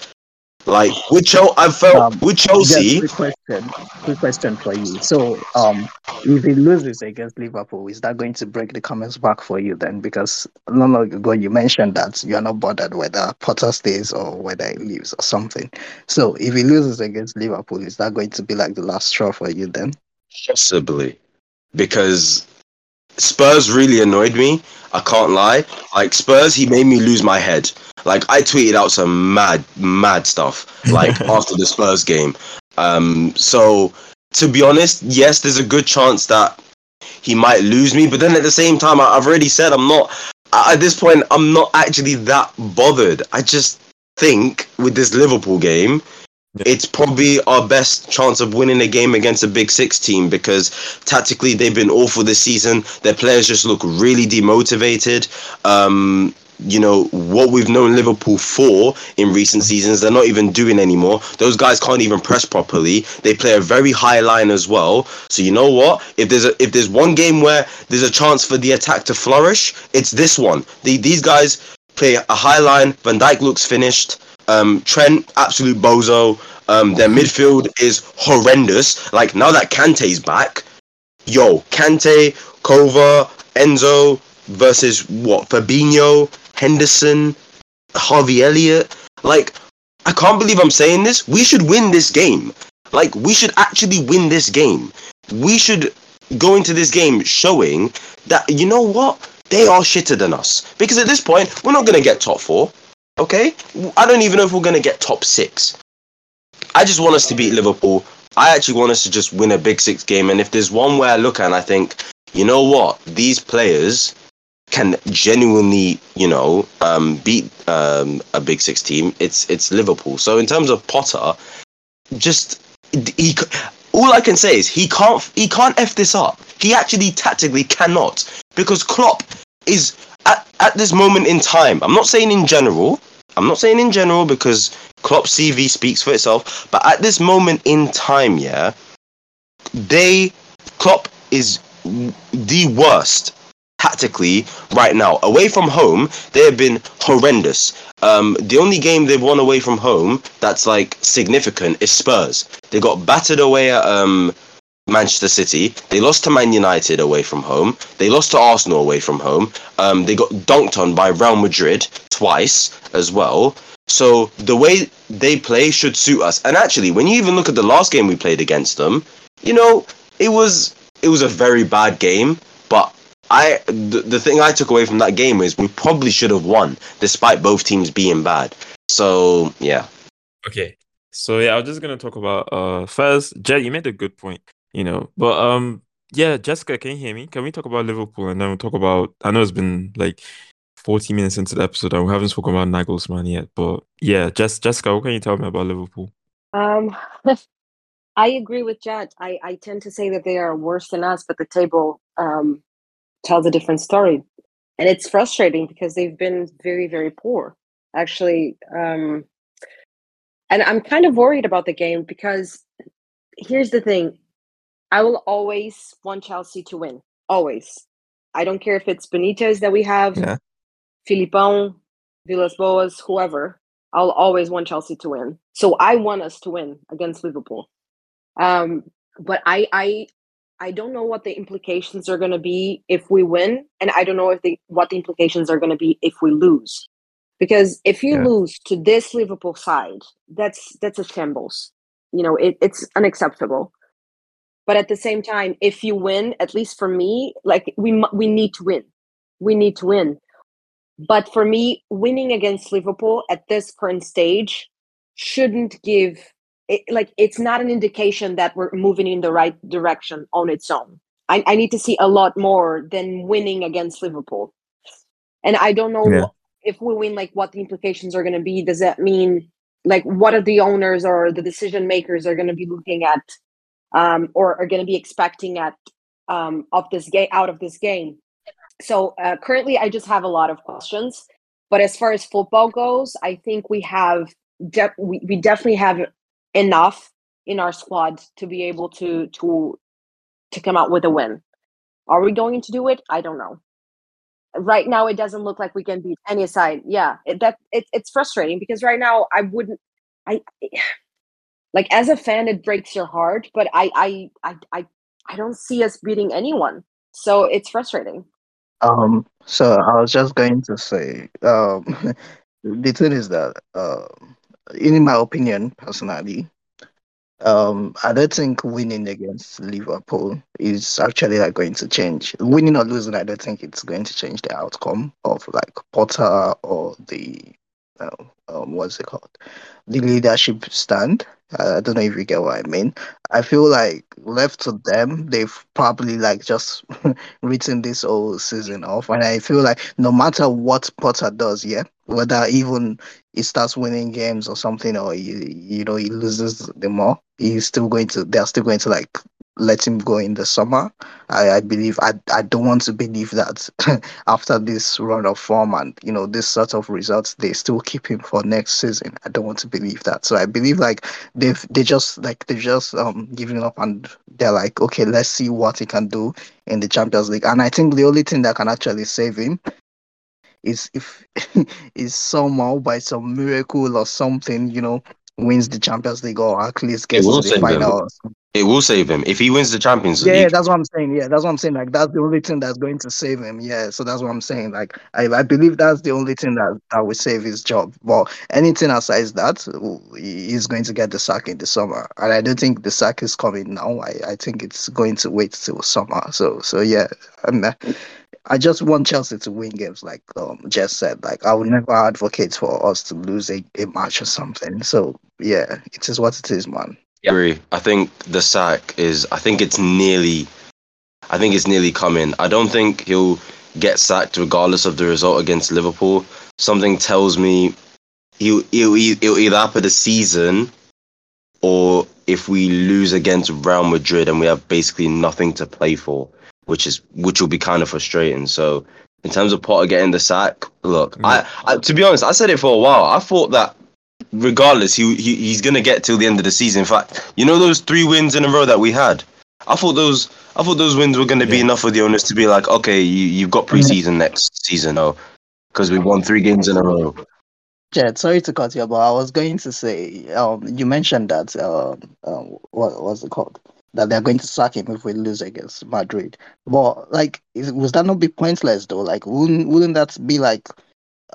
Like with Chelsea, I felt Um, with Chelsea. Quick question. Quick question for you. So, um, if he loses against Liverpool, is that going to break the comments back for you then? Because long ago you mentioned that you are not bothered whether Potter stays or whether he leaves or something. So, if he loses against Liverpool, is that going to be like the last straw for you then? Possibly. Because Spurs really annoyed me. I can't lie. Like Spurs, he made me lose my head. Like I tweeted out some mad, mad stuff. Like after the Spurs game. Um, so to be honest, yes, there's a good chance that he might lose me. But then at the same time, I- I've already said I'm not. At this point, I'm not actually that bothered. I just think with this Liverpool game, it's probably our best chance of winning a game against a big six team because tactically they've been awful this season. Their players just look really demotivated. Um, you know what we've known Liverpool for in recent seasons, they're not even doing anymore. Those guys can't even press properly. They play a very high line as well. So you know what? If there's a, if there's one game where there's a chance for the attack to flourish, it's this one. The, these guys play a high line. Van Dijk looks finished. Um, Trent, absolute bozo. Um, their midfield is horrendous. Like now that Kante's back, yo, Kante, Kova, Enzo versus what? Fabinho, Henderson. Harvey Elliott. Like, I can't believe I'm saying this. We should win this game. Like, we should actually win this game. We should go into this game showing that, you know what? They are shitter than us. Because at this point, we're not going to get top four. Okay? I don't even know if we're going to get top six. I just want us to beat Liverpool. I actually want us to just win a big six game. And if there's one way I look at and I think, you know what? These players can genuinely, you know, um, beat um, a big six team. It's it's Liverpool. So in terms of Potter, just he. All I can say is he can't he can't f this up. He actually tactically cannot because Klopp is at, at this moment in time. I'm not saying in general. I'm not saying in general because Klopp's CV speaks for itself. But at this moment in time, yeah, they Klopp is the worst tactically right now. Away from home, they have been horrendous. Um, the only game they've won away from home that's like significant is Spurs. They got battered away at um, Manchester City. They lost to Man United away from home. They lost to Arsenal away from home. Um, they got dunked on by Real Madrid twice as well. So the way they play should suit us. And actually, when you even look at the last game we played against them, you know, it was it was a very bad game. But I the, the thing I took away from that game is we probably should have won despite both teams being bad. So yeah. Okay. So yeah, I was just gonna talk about uh first, Jet, you made a good point, you know. But um yeah, Jessica, can you hear me? Can we talk about Liverpool and then we'll talk about I know it's been like 40 minutes into the episode and we haven't spoken about Nagelsmann yet, but yeah, Jess, Jessica, what can you tell me about Liverpool? Um I agree with Jet. I, I tend to say that they are worse than us, but the table um tells a different story. And it's frustrating because they've been very, very poor, actually. Um, and I'm kind of worried about the game because here's the thing I will always want Chelsea to win. Always. I don't care if it's Benitez that we have, Yeah. Felipão, Villas Boas, whoever. I'll always want Chelsea to win. So I want us to win against Liverpool. Um, but I, I I don't know what the implications are going to be if we win, and I don't know if the what the implications are going to be if we lose. Because if you Yeah. lose to this Liverpool side, that's that's a shambles. You know, it, it's unacceptable. But at the same time, if you win, at least for me, like we we need to win, we need to win. But for me, winning against Liverpool at this current stage shouldn't give it, like it's not an indication that we're moving in the right direction on its own. I, I need to see a lot more than winning against Liverpool. And I don't know Yeah. if we win, like what the implications are going to be. Does that mean like what are the owners or the decision makers are going to be looking at um, or are going to be expecting at um, of this game out of this game? So uh, currently, I just have a lot of questions. But as far as football goes, I think we have de- we, we definitely have enough in our squad to be able to to to come out with a win. Are we going to do it? I don't know. Right now, it doesn't look like we can beat any side. Yeah, it, that it, it's frustrating because right now I wouldn't. I like as a fan, it breaks your heart, but I I I I, I don't see us beating anyone. So it's frustrating. Um, so I was just going to say, um, the thing is that, um, in my opinion, personally, um, I don't think winning against Liverpool is actually like going to change. Winning or losing, I don't think it's going to change the outcome of like Potter or the, uh, um, what's it called, the leadership stand. Uh, I don't know if you get what I mean. I feel like left to them, they've probably like just written this whole season off. And I feel like no matter what Potter does, yeah, whether even he starts winning games or something, or you, you know he loses them all, he's still going to. They're still going to like let him go in the summer. I, I believe. I I don't want to believe that after this run of form and you know this sort of results, they still keep him for next season. I don't want to believe that. So I believe like they've they just like they just um giving up and they're like okay let's see what he can do in the Champions League. And I think the only thing that can actually save him is if is somehow by some miracle or something, you know, wins the Champions League or at least gets to the save him. It will save him if he wins the Champions League. yeah, that's what I'm saying. Yeah, that's what I'm saying. Like that's the only thing that's going to save him. Yeah, so that's what I'm saying. Like I, I believe that's the only thing that that will save his job. But anything aside that, he's going to get the sack in the summer, and I don't think the sack is coming now. I, I think it's going to wait till summer. So so yeah, I'm, uh, I just want Chelsea to win games, like um Jess said. Like I would never advocate for us to lose a, a match or something. So yeah, it is what it is, man. I agree. I think the sack is. I think it's nearly. I think it's nearly coming. I don't think he'll get sacked regardless of the result against Liverpool. Something tells me he'll, he'll, e- it'll either happen this season or if we lose against Real Madrid and we have basically nothing to play for, which is which will be kind of frustrating. So in terms of Potter getting the sack, look, I, I to be honest, I said it for a while. I thought that regardless, he, he he's gonna get till the end of the season. In fact, you know those three wins in a row that we had. I thought those I thought those wins were gonna be enough for the owners to be like, okay, you you've got preseason next season, oh, because we won three games in a row. Jet, sorry to cut you, but I was going to say, um, you mentioned that, um, um, what was it called? That they're going to sack him if we lose against Madrid. But like, is, was that not be pointless though? Like, wouldn't wouldn't that be like?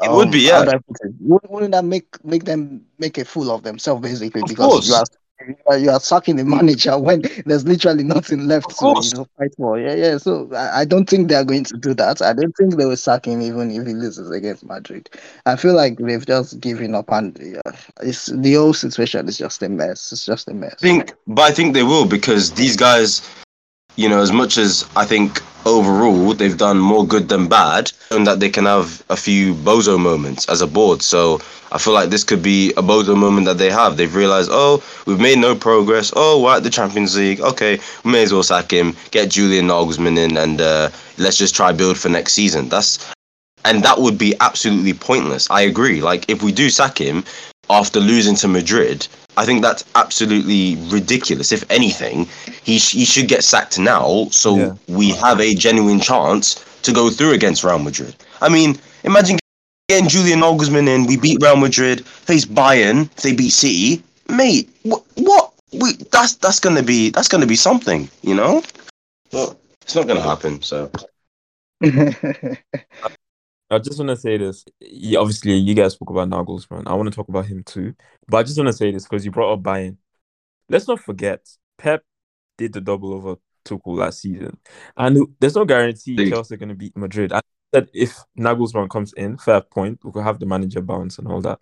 It would be, um, yeah. put it? Wouldn't, wouldn't that make make them make a fool of themselves basically? Of because course. you are you are, sacking the manager when there's literally nothing left to you know fight for. Yeah, yeah. So I, I don't think they are going to do that. I don't think they will sack him even if he loses against Madrid. I feel like they've just given up, and yeah, it's the whole situation is just a mess. It's just a mess. I think, but I think they will because these guys, you know, as much as I think overall they've done more good than bad, and that they can have a few bozo moments as a board. So I feel like this could be a bozo moment that they have. They've realized, oh, we've made no progress. Oh, we're at the Champions League. Okay, we may as well sack him, get Julian Nagelsmann in, and uh, let's just try build for next season. That's and that would be absolutely pointless. I agree. Like if we do sack him after losing to Madrid, I think that's absolutely ridiculous. If anything, he sh- he should get sacked now, so Yeah. we have a genuine chance to go through against Real Madrid. I mean, imagine getting Julian Nagelsmann in. We beat Real Madrid, face Bayern. If they beat City, mate, what what? We, that's that's gonna be that's gonna be something, you know. But it's not gonna happen. So I just want to say this. Yeah, obviously, you guys spoke about Nagelsmann. I want to talk about him too. But I just want to say this because you brought up Bayern. Let's not forget, Pep did the double over Tuchel last season. And there's no guarantee Dude. Chelsea are going to beat Madrid. I said if Nagelsmann comes in, fair point, we could have the manager bounce and all that.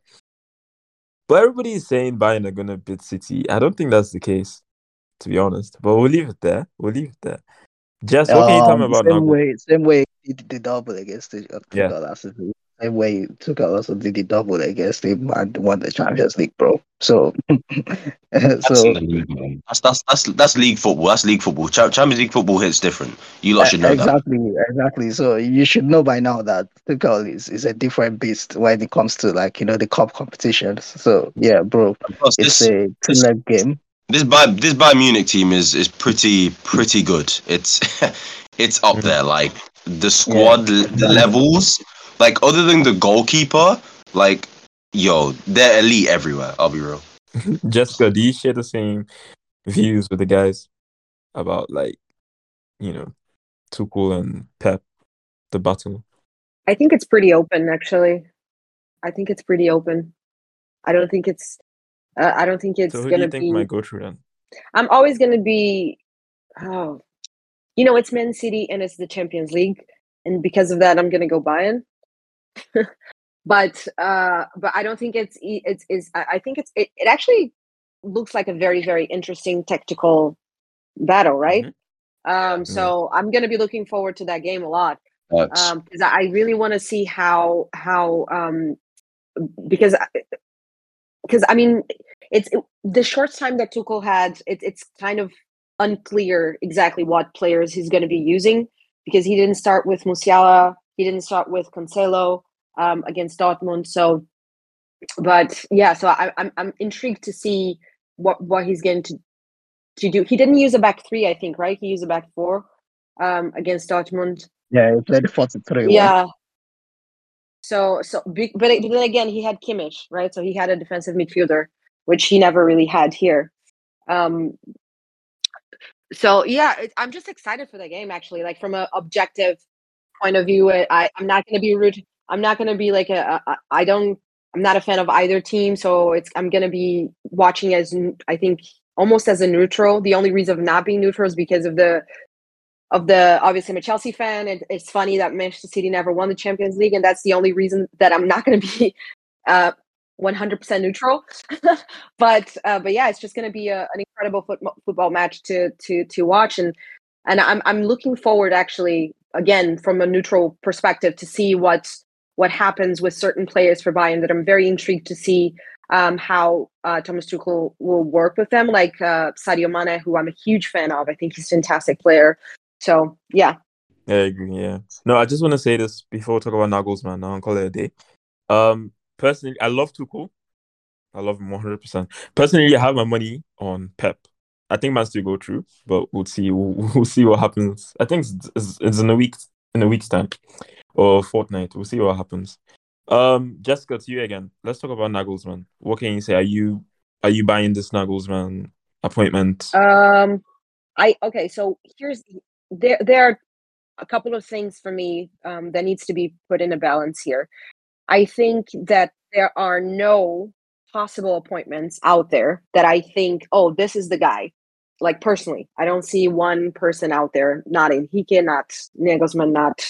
But everybody is saying Bayern are going to beat City. I don't think that's the case, to be honest. But we'll leave it there. We'll leave it there. Jess, what can you tell me Um, about same Nagelsmann? way, same way he did the double against the uh, Yeah. Tuchel last season. Same way Tuchel also did the double against him and won the Champions League, bro. So, That's so league. That's that's that's that's league football. That's league football. Champions League football hits different. You lot should know that. exactly, exactly. So you should know by now that Tuchel is, is a different beast when it comes to like you know the cup competitions. So yeah, bro, it's this a two leg game. this Bayern this Bayern Munich team is is pretty pretty good. It's it's up Mhm. there. Like the squad l- the levels. Like other than the goalkeeper, like yo, they're elite everywhere. I'll be real. Jessica, do you share the same views with the guys about like, you know, Tuchel and Pep, the battle? I think it's pretty open, actually. I think it's pretty open. I don't think it's. Uh, I don't think it's so who do gonna you think be. might go through then? I'm always gonna be. Oh, you know, it's Man City and it's the Champions League, and because of that, I'm gonna go Bayern. but uh, but I don't think it's it's is. I think it's it, it. actually looks like a very very interesting tactical battle, right? Um, so I'm gonna be looking forward to that game a lot That's- um because I really want to see how how um because because I mean it's it, the short time that Tuchel had it, it's kind of unclear exactly what players he's going to be using because he didn't start with Musiala he didn't start with Cancelo um against Dortmund so but yeah so I, I'm I'm intrigued to see what what he's going to to do he didn't use a back three I think right he used a back four um against Dortmund Yeah, he played forty three. yeah. So so but, but then again he had Kimmich, right? So he had a defensive midfielder, which he never really had here. Um so yeah, it, I'm just excited for the game. Actually, like from an objective point of view, I I'm not going to be rude. I'm not going to be like a, a. I don't. I'm not a fan of either team, so it's. I'm going to be watching as I think almost as a neutral. The only reason of not being neutral is because of the of the obviously I'm a Chelsea fan, and it's funny that Manchester City never won the Champions League, and that's the only reason that I'm not going to be uh, 100% neutral. but uh, but yeah, it's just going to be a, an incredible foot, football match to to to watch, and and I'm I'm looking forward actually again from a neutral perspective to see what what happens with certain players for Bayern. That I'm very intrigued to see um, how uh, Thomas Tuchel will work with them, like uh, Sadio Mane, who I'm a huge fan of. I think he's a fantastic player. So yeah. I agree. Yeah. No, I just want to say this before we talk about Nagelsmann and call it a day. Um, personally, I love Tuchel. I love him 100. percent Personally, I have my money on Pep. I think Man City go through, but we'll see. We'll, we'll see what happens. I think it's, it's, it's, in a week in a week's time or fortnight. We'll see what happens. Um, Jessica, to you again. Let's talk about Nagelsmann. What can you say? Are you are you buying this Nagelsmann appointment? Um, I okay. So here's there there are a couple of things for me um, that needs to be put in a balance here. I think that there are no possible appointments out there that I think, oh, this is the guy. Like personally, I don't see one person out there, not in Enrique, not Nagelsmann, not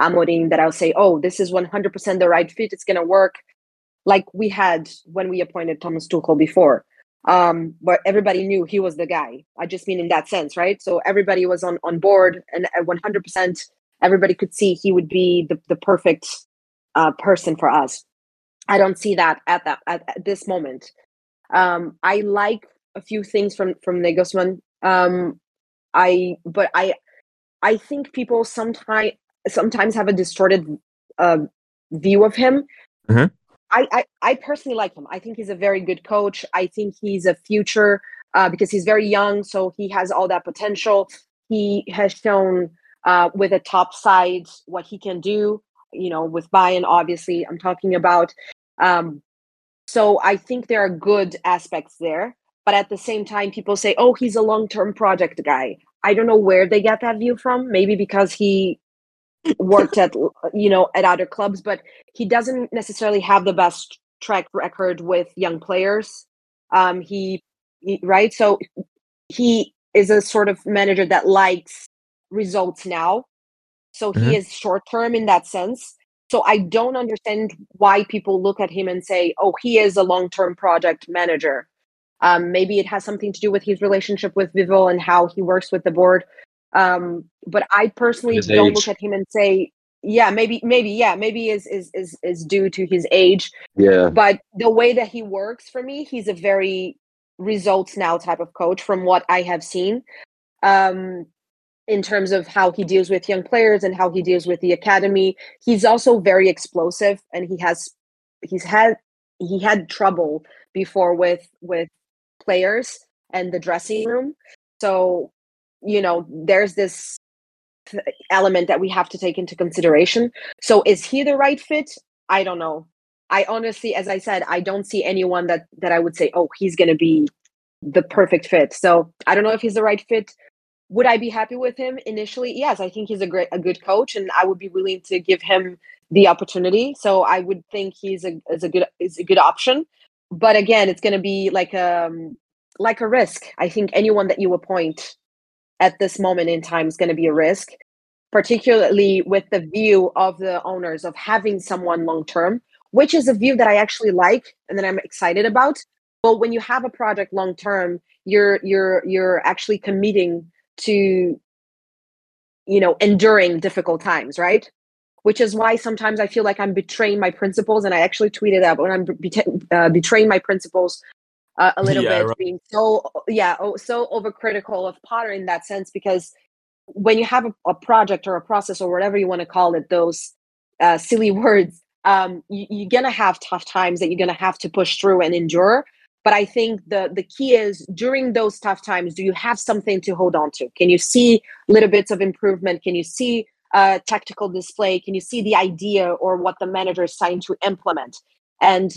Amorim, that I'll say, oh, this is 100% the right fit. It's going to work. Like we had when we appointed Thomas Tuchel before um but everybody knew he was the guy i just mean in that sense right so everybody was on on board and 100% everybody could see he would be the, the perfect uh, person for us i don't see that at that at, at this moment um i like a few things from from Nagelsmann. um i but i i think people sometimes sometimes have a distorted uh, view of him mm-hmm. I, I, I personally like him. I think he's a very good coach. I think he's a future uh, because he's very young, so he has all that potential. He has shown uh, with a top side what he can do. You know, with Bayern, obviously, I'm talking about. Um, so I think there are good aspects there, but at the same time, people say, "Oh, he's a long-term project guy." I don't know where they get that view from. Maybe because he worked at you know at other clubs but he doesn't necessarily have the best track record with young players um he, he right so he is a sort of manager that likes results now so mm-hmm. he is short term in that sense so i don't understand why people look at him and say oh he is a long term project manager um, maybe it has something to do with his relationship with Vivol and how he works with the board. Um, but I personally his don't age. look at him and say, yeah, maybe, maybe, yeah, maybe is is is is due to his age. Yeah. But the way that he works for me, he's a very results now type of coach from what I have seen. Um, in terms of how he deals with young players and how he deals with the academy. He's also very explosive and he has he's had he had trouble before with with players and the dressing room. So you know there's this element that we have to take into consideration. So is he the right fit? I don't know. I honestly as i said i don't see anyone that that i would say oh he's going to be the perfect fit. So i don't know if he's the right fit would i be happy with him initially? Yes i think he's a great a good coach and i would be willing to give him the opportunity. So i would think he's a is a good is a good option. But again it's going to be like um like a risk. I think anyone that you appoint at this moment in time is going to be a risk, particularly with the view of the owners of having someone long term, which is a view that I actually like and that I'm excited about. But when you have a project long term, you're you're you're actually committing to you know enduring difficult times, right? Which is why sometimes I feel like I'm betraying my principles, and I actually tweeted that when I'm be- uh, betraying my principles uh, a little yeah, bit, right. being so yeah, oh, so overcritical of Potter in that sense because when you have a, a, project or a process or whatever you want to call it, those uh, silly words, um, you, you're gonna have tough times that you're gonna have to push through and endure. But I think the the key is during those tough times, do you have something to hold on to? Can you see little bits of improvement? Can you see tactical display? Can you see the idea or what the manager is trying to implement? And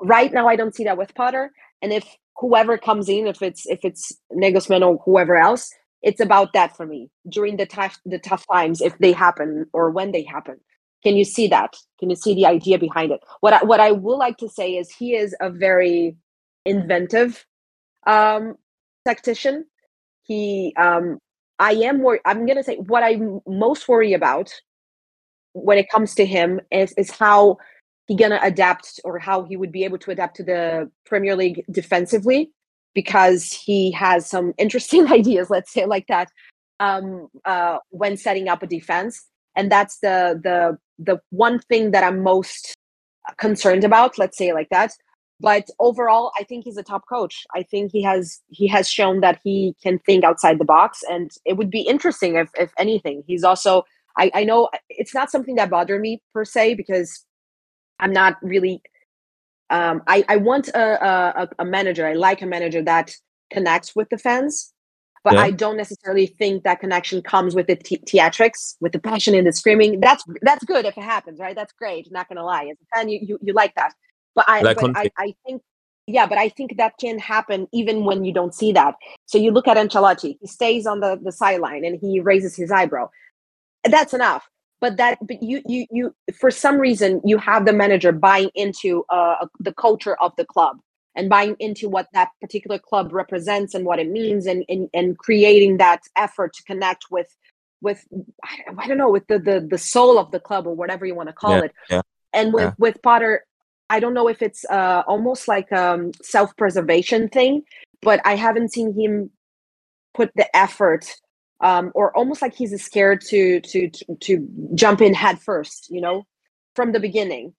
right now, I don't see that with Potter. And if whoever comes in, if it's if it's Nagelsmann or whoever else, it's about that for me during the tough the tough times if they happen or when they happen can you see that can you see the idea behind it what I, what I would like to say is he is a very inventive um tactician he um I am worried I'm gonna say what I'm most worried about when it comes to him is is how he gonna adapt or how he would be able to adapt to the Premier League defensively because he has some interesting ideas, let's say like that, um, uh, when setting up a defense. And that's the the the one thing that I'm most concerned about. Let's say like that. But overall, I think he's a top coach. I think he has he has shown that he can think outside the box, and it would be interesting if if anything. He's also I, I know it's not something that bothered me per se because I'm not really um, I, I want a, a, a manager. I like a manager that connects with the fans, but yeah. I don't necessarily think that connection comes with the theatrics, with the passion and the screaming. That's that's good if it happens, right? That's great. Not gonna lie, as a fan, you you, you like that. But I like but I, I think yeah, but I think that can happen even when you don't see that. So you look at Ancelotti; he stays on the the sideline and he raises his eyebrow. That's enough but that but you you you for some reason you have the manager buying into uh, the culture of the club and buying into what that particular club represents and what it means and and, and creating that effort to connect with with I don't know with the the the soul of the club or whatever you want to call yeah, it yeah, and with yeah. with Potter I don't know if it's uh almost like um self-preservation thing but I haven't seen him put the effort um, or almost like he's scared to to to jump in head first, you know, from the beginning.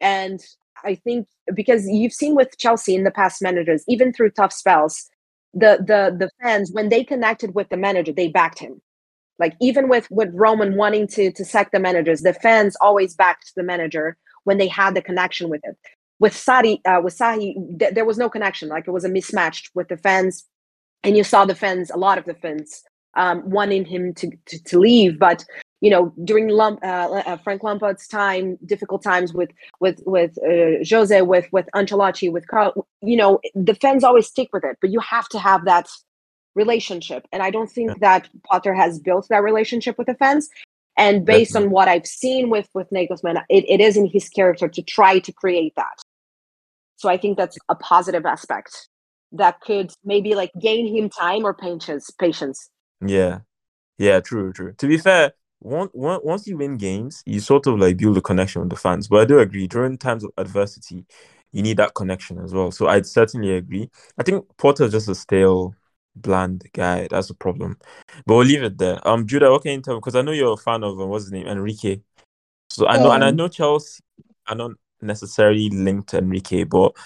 And I think because you've seen with Chelsea in the past managers, even through tough spells, the the the fans when they connected with the manager, they backed him. Like even with with Roman wanting to to sack the managers, the fans always backed the manager when they had the connection with it. With Sarri, uh, with Sarri, th- there was no connection. Like it was a mismatch with the fans, and you saw the fans, a lot of the fans um, wanting him to, to, to leave. But you know, during Lump, uh, uh, Frank Lampard's time, difficult times with with with uh, Jose, with with Ancelotti, with Carl, you know, the fans always stick with it. But you have to have that relationship, and I don't think yeah. that Potter has built that relationship with the fans. And based Definitely. on what I've seen with with Nagelsmann, it, it is in his character to try to create that. So I think that's a positive aspect that could maybe like gain him time or patience. Patience. Yeah, yeah, true, true. To be fair, once once you win games, you sort of like build a connection with the fans. But I do agree during times of adversity, you need that connection as well. So I'd certainly agree. I think Potter's just a stale, bland guy. That's a problem. But we'll leave it there. Um, Judah, what can you tell me? Because I know you're a fan of um, what's his name, Enrique. So I know, um, and I um know Chelsea are not necessarily linked to Enrique, but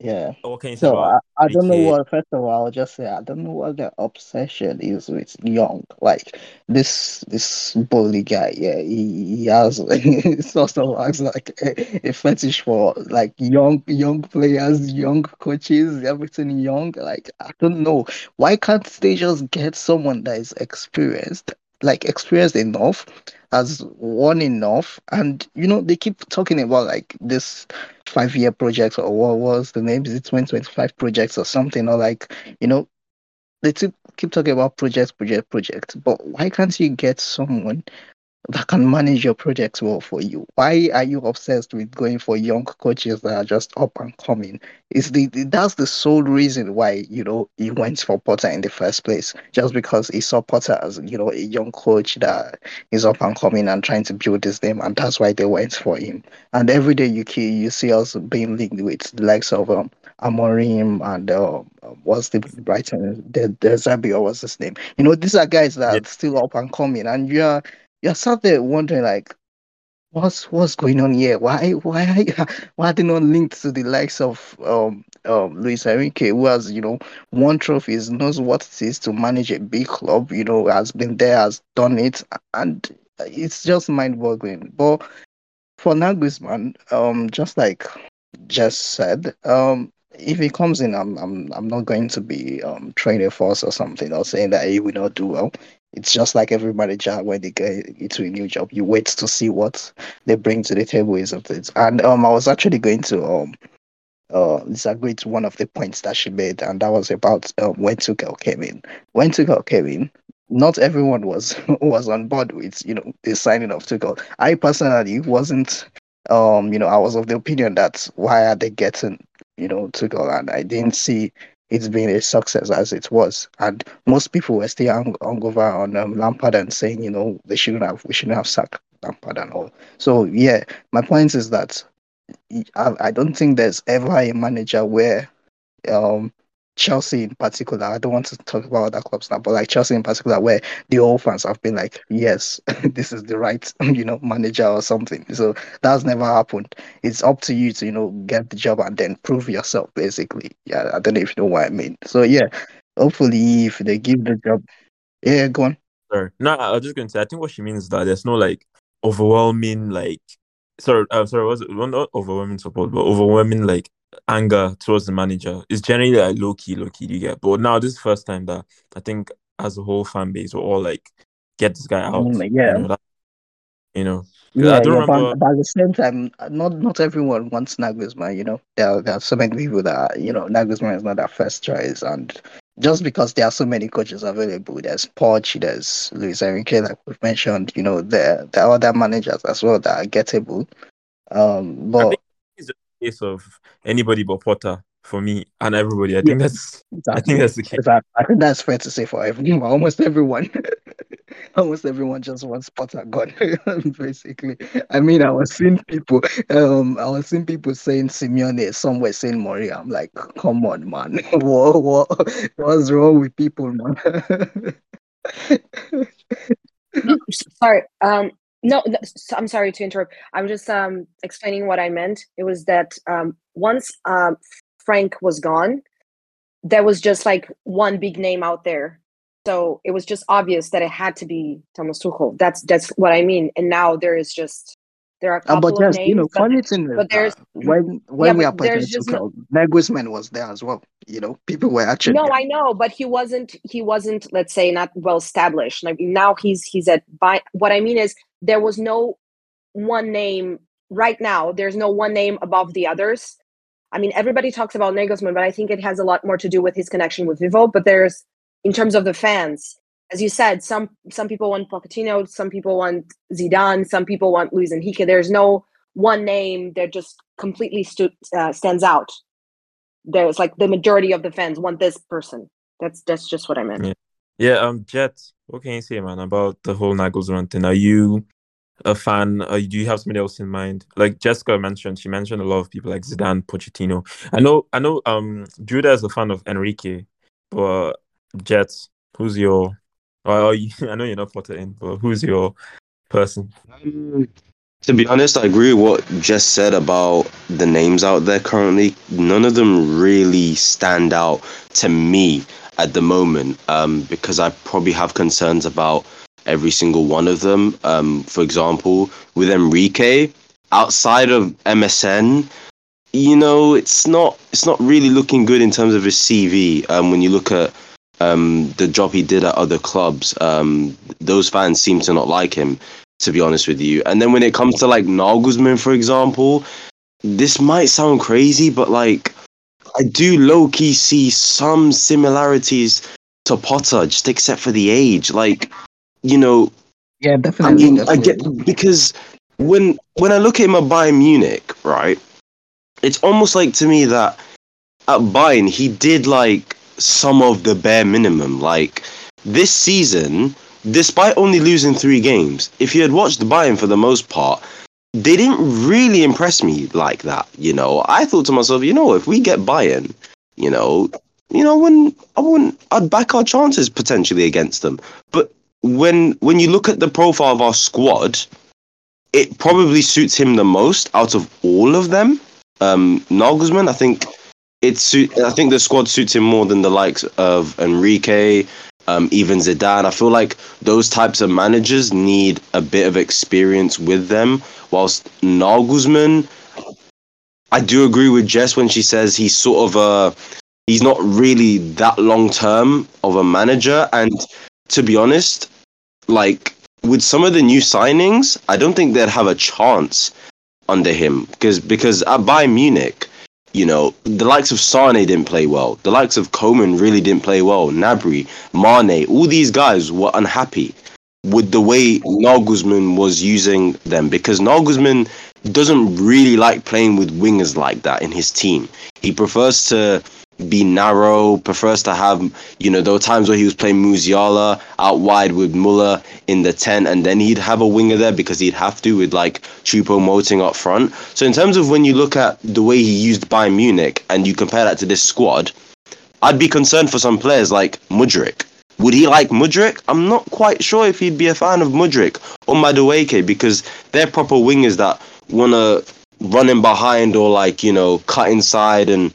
yeah. What can you say So about I, I don't know what. First of all, I'll just say I don't know what the obsession is with Young. Like this this Boehly guy. Yeah, he, he has sort of acts like a, a fetish for like young young players, young coaches, everything young. Like I don't know why can't they just get someone that is experienced, like experienced enough, has won enough, and you know they keep talking about like this five year project or what was the name? Is it 2025 projects or something? Or like, you know, they keep, keep talking about projects, project, project. But why can't you get someone that can manage your projects well for you. Why are you obsessed with going for young coaches that are just up and coming? Is the that's the sole reason why you know he went for Potter in the first place, just because he saw Potter as you know a young coach that is up and coming and trying to build his name, and that's why they went for him. And every day you you see us being linked with the likes of um, Amorim and uh, what's the Brighton, the, De Zerbi or what's his name? You know, these are guys that Yeah. are still up and coming, and you're you're sat there wondering like what's what's going on here? Why why why are they not linked to the likes of um um Luis Enrique who has you know won trophies knows what it is to manage a big club you know has been there has done it and it's just mind-boggling. But for Nagelsmann um just like just said um if he comes in I'm I'm I'm not going to be um trying a force or something or saying that he will not do well it's just like every manager when they get into a new job, you wait to see what they bring to the table is of. And um, I was actually going to um uh, disagree to one of the points that she made, and that was about um, when Tuchel came in. When Tuchel came in, not everyone was was on board with you know the signing of Tuchel. I personally wasn't. Um, you know, I was of the opinion that why are they getting you know Tuchel, and I didn't see it's been a success as it was. And most people were still hung, over on um, Lampard and saying, you know, they shouldn't have, we shouldn't have sacked Lampard and all. So yeah, my point is that I, I don't think there's ever a manager where um Chelsea in particular, I don't want to talk about other clubs now, but like Chelsea in particular, where the old fans have been like, yes, this is the right, you know, manager or something. So that's never happened. It's up to you to, you know, get the job and then prove yourself, basically. Yeah, I don't know if you know what I mean. So yeah, hopefully if they give the job, yeah, go on. Sorry, no, I was just going to say. I think what she means is that there's no like overwhelming like sorry, I'm uh, sorry, was it not overwhelming support, but overwhelming like anger towards the manager. It's generally like low key, low key. You get, but now this is the first time that I think as a whole fan base we're all like, get this guy out. Yeah. You know, that, you know yeah, I don't yeah, remember. but, but, at the same time, not not everyone wants Nagelsmann. You know, there are, there are so many people that you know Nagelsmann is not their first choice, and just because there are so many coaches available, there's Poch, there's Luis Enrique, like we've mentioned. You know, there there are other managers as well that are gettable. Um, but case of anybody but Potter for me and everybody. I think that's exactly. I think that's the case. Exactly. I think that's fair to say for everyone. Almost everyone, almost everyone just wants Potter gone. basically, I mean, I was seeing people, um, I was seeing people saying Simeone, somewhere saying Mourinho. I'm like, come on, man, what, what, what's wrong with people, man? no, sorry. Um, no, I'm sorry to interrupt. I'm just um, explaining what I meant. It was that um, once um, Frank was gone, there was just like one big name out there. So it was just obvious that it had to be Thomas Tuchel. That's that's what I mean. And now there is just there are a couple uh, but of names. You know, funny thing but there's when when yeah, we appointed Tuchel, no, Nagelsmann was there as well. You know, people were actually. No, I know, but he wasn't. He wasn't. Let's say not well established. Like now he's he's at. By what I mean is there was no one name right now. There's no one name above the others. I mean, everybody talks about Nagelsmann, but I think it has a lot more to do with his connection with Vivell. But there's, in terms of the fans, as you said, some some people want Pochettino, some people want Zidane, some people want Luis Enrique. There's no one name that just completely stu- uh, stands out. There's like the majority of the fans want this person. That's that's just what I meant. Yeah. Yeah, um, Jet, what can you say, man, about the whole Nagelsmann thing? Are you a fan? Do you have somebody else in mind? Like Jessica mentioned, she mentioned a lot of people like Zidane, Pochettino. I know, I know. Um, Judah is a fan of Enrique, but Jet, who's your? I know you're not Potter in, but who's your person? Um, to be honest, I agree with what Jess said about the names out there currently. None of them really stand out to me at the moment um, because I probably have concerns about every single one of them. Um, for example, with Enrique, outside of MSN, you know, it's not it's not really looking good in terms of his CV. Um, when you look at um, the job he did at other clubs, um, those fans seem to not like him. To be honest with you, and then when it comes to like Nagelsmann, for example, this might sound crazy, but like I do low key see some similarities to Potter, just except for the age. Like, you know, yeah, definitely. I mean, definitely. I get because when when I look at him at Bayern Munich, right, it's almost like to me that at Bayern he did like some of the bare minimum. Like this season, despite only losing three games, if you had watched Bayern for the most part, they didn't really impress me like that. You know, I thought to myself, you know, if we get Bayern, you know, you know, when I wouldn't, I'd back our chances potentially against them. But when when you look at the profile of our squad, it probably suits him the most out of all of them. Um, Nagelsmann, I think it suit. I think the squad suits him more than the likes of Enrique, um, even Zidane. I feel like those types of managers need a bit of experience with them. Whilst Nagelsmann, I do agree with Jess when she says he's sort of a he's not really that long term of a manager. And to be honest, like with some of the new signings, I don't think they'd have a chance under him because because at Bayern Munich, You know, the likes of Sane didn't play well. The likes of Coman really didn't play well. Gnabry, Mane, all these guys were unhappy with the way Nagelsmann was using them because Nagelsmann doesn't really like playing with wingers like that in his team. He prefers to be narrow, prefers to have, you know, there were times where he was playing Musiala out wide with Muller in the 10, and then he'd have a winger there because he'd have to with like Choupo-Moting up front. So, in terms of when you look at the way he used Bayern Munich and you compare that to this squad, I'd be concerned for some players like Mudryk. Would he like Mudryk? I'm not quite sure if he'd be a fan of Mudryk or Madueke because they're proper wingers that want to run in behind or like, you know, cut inside and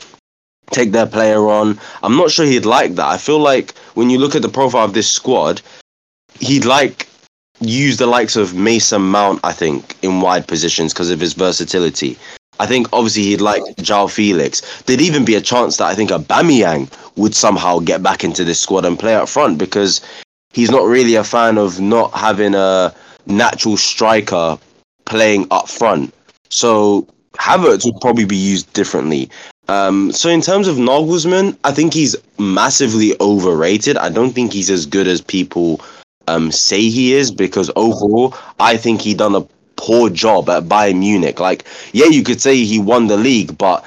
take their player on. I'm not sure he'd like that. I feel like when you look at the profile of this squad, he'd like use the likes of Mason Mount, I think, in wide positions because of his versatility. I think obviously he'd like João Felix. There'd even be a chance that I think Aubameyang would somehow get back into this squad and play up front because he's not really a fan of not having a natural striker playing up front. So Havertz would probably be used differently. Um, so in terms of Nagelsmann, I think he's massively overrated. I don't think he's as good as people um, say he is because overall, I think he done a poor job at Bayern Munich. Like, yeah, you could say he won the league, but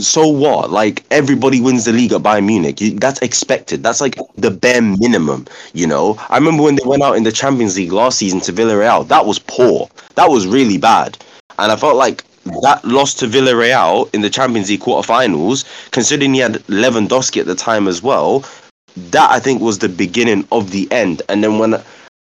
so what? Like everybody wins the league at Bayern Munich. You, that's expected. That's like the bare minimum. You know. I remember when they went out in the Champions League last season to Villarreal. That was poor. That was really bad. And I felt like that loss to Villarreal in the Champions League quarterfinals, considering he had Lewandowski at the time as well, that I think was the beginning of the end. And then when,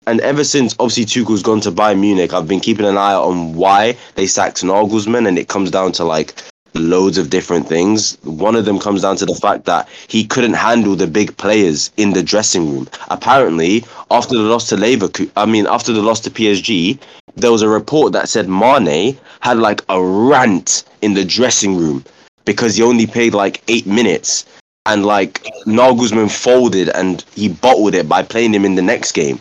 and ever since obviously Tuchel's gone to Bayern Munich, I've been keeping an eye on why they sacked Nagelsmann, and it comes down to like loads of different things. One of them comes down to the fact that he couldn't handle the big players in the dressing room. Apparently, after the loss to Leverkusen, I mean, after the loss to PSG, there was a report that said Mane had like a rant in the dressing room because he only played like eight minutes. And like Nagelsmann folded and he bottled it by playing him in the next game.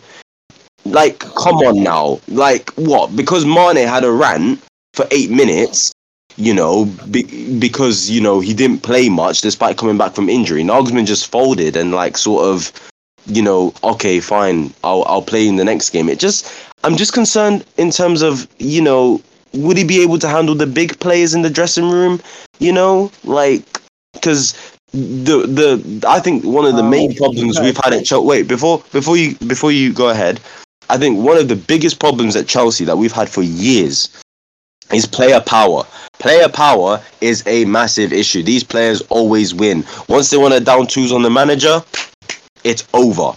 Like, come on now. Like, what? Because Mane had a rant for eight minutes, you know, be, because you know he didn't play much despite coming back from injury. Nagelsmann just folded and like sort of, you know, okay, fine, I'll I'll play in the next game. It just, I'm just concerned in terms of you know, would he be able to handle the big players in the dressing room? You know, like because the the I think one of the main oh, problems we've had at Chelsea. Wait, before before you before you go ahead, I think one of the biggest problems at Chelsea that we've had for years is player power. Player power is a massive issue. These players always win. Once they want to down tools on the manager, it's over.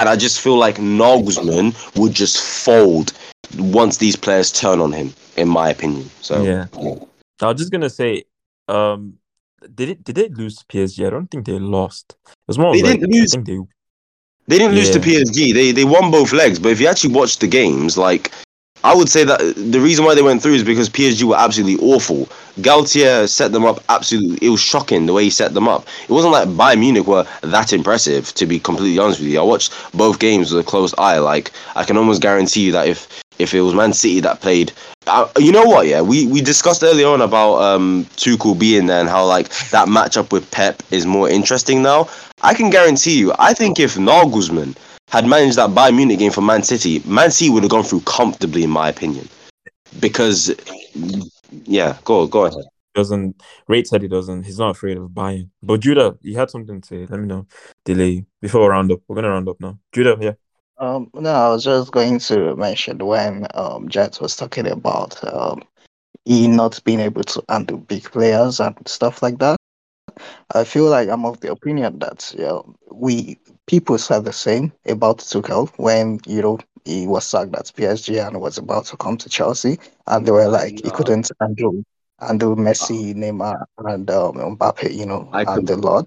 And I just feel like Nagelsmann would just fold once these players turn on him, in my opinion. So yeah. I was just gonna say, um, did it did they lose to PSG? I don't think they lost. It was more. They like, didn't lose. They. They didn't lose to PSG. They they won both legs. But if you actually watch the games, like I would say that the reason why they went through is because PSG were absolutely awful. Galtier set them up absolutely. It was shocking the way he set them up. It wasn't like Bayern Munich were that impressive. To be completely honest with you, I watched both games with a close eye. Like I can almost guarantee you that if if it was Man City that played, uh, you know what? Yeah, we we discussed earlier on about um Tuchel being there and how like that matchup with Pep is more interesting now. I can guarantee you. I think if Nagelsmann had managed that Bayern Munich game for Man City, Man City would have gone through comfortably, in my opinion. Because, yeah, go go ahead. Doesn't Rate said he doesn't. He's not afraid of buying. But Judah, you had something to say. Let me know. Delay before we round up. We're gonna round up now. Judah, yeah. Um, no, I was just going to mention when um Jet was talking about um he not being able to handle big players and stuff like that. I feel like I'm of the opinion that you know, we people said the same about Tuchel when you know he was sacked at PSG and was about to come to Chelsea, and they were like he couldn't handle handle Messi, Neymar, and um, Mbappe, you know, I and the lot.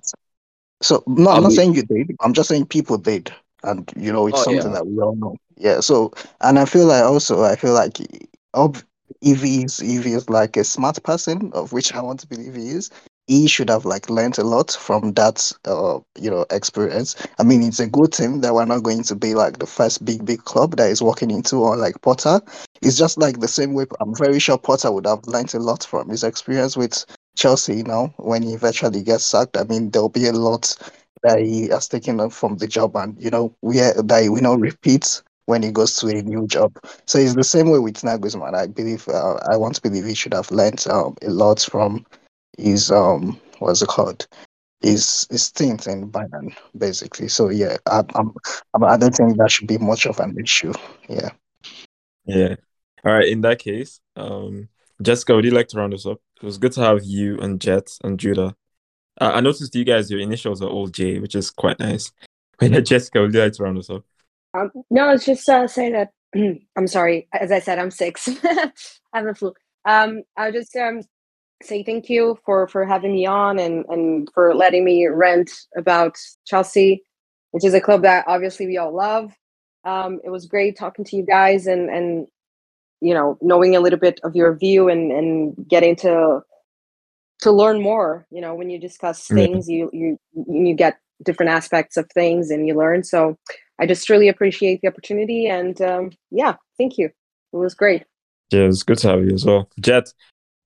So no, I'm I not mean- saying you did. I'm just saying people did, and you know, it's Oh, something yeah. that we all know. Yeah. So, and I feel like also, I feel like ob- if he's if he's like a smart person, of which I want to believe he is, he should have like learned a lot from that, uh, you know, experience. I mean, it's a good thing that we're not going to be like the first big big club that is walking into, or like Potter. It's just like the same way. I'm very sure Potter would have learned a lot from his experience with Chelsea, you know, when he eventually gets sacked, I mean, there'll be a lot that he has taken up from the job, and you know, we that we know repeats when he goes to a new job. So it's the same way with Nagelsmann. I believe, uh, I want to believe he should have learned um, a lot from his um, what's it called? His his stint in Bayern, basically. So yeah, I, I'm, I'm, I don't think that should be much of an issue. Yeah. Yeah. All right. In that case, um, Jessica, would you like to round us up? It was good to have you and Jet and Judah. Uh, I noticed you guys, your initials are all J, which is quite nice. But yeah, Jessica, would you like to round us up? Um, no, it's just uh, say that I'm sorry. As I said, I'm six. I have a flu. Um, I'll just um, say thank you for for having me on and and for letting me rant about Chelsea, which is a club that obviously we all love. Um, it was great talking to you guys and and you know knowing a little bit of your view and and getting to to learn more. You know, when you discuss things, you you you get different aspects of things and you learn. So I just really appreciate the opportunity and um, yeah, thank you. It was great. Yeah, it's good to have you as well. Jet,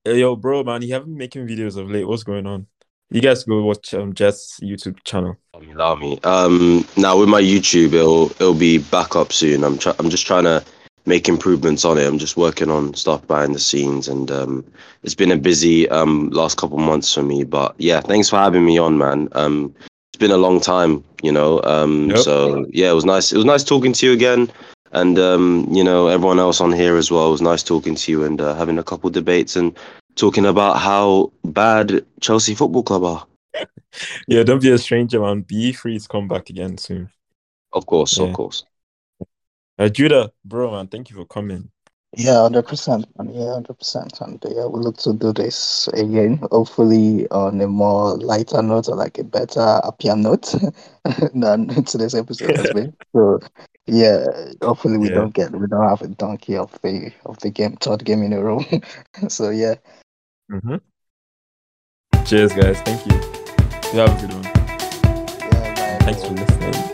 yo, bro, man, you haven't been making videos of late. What's going on? You guys go watch um, Jet's YouTube channel. Allow me. Um, now with my YouTube, it'll it'll be back up soon. I'm try- I'm just trying to make improvements on it. I'm just working on stuff behind the scenes, and um, it's been a busy um last couple months for me. But yeah, thanks for having me on, man. Um, it's been a long time, you know. Um, Yep. so yeah, it was nice. It was nice talking to you again, and um, you know, everyone else on here as well. It was nice talking to you and uh, having a couple debates and talking about how bad Chelsea Football Club are. Yeah, don't be a stranger, man. Be free to come back again soon. Of course, Yeah. of course. Uh, Judah, bro, man, thank you for coming. Yeah, hundred percent, and yeah, hundred percent, and yeah, we look to do this again. Hopefully, on a more lighter note or like a better, happier note than today's episode has been. So, yeah, hopefully we Yeah. don't get we don't have a donkey of the of the game, third game in a row. so yeah, Mm-hmm. Cheers, guys. Thank you. You have a good one. yeah. Thanks for listening.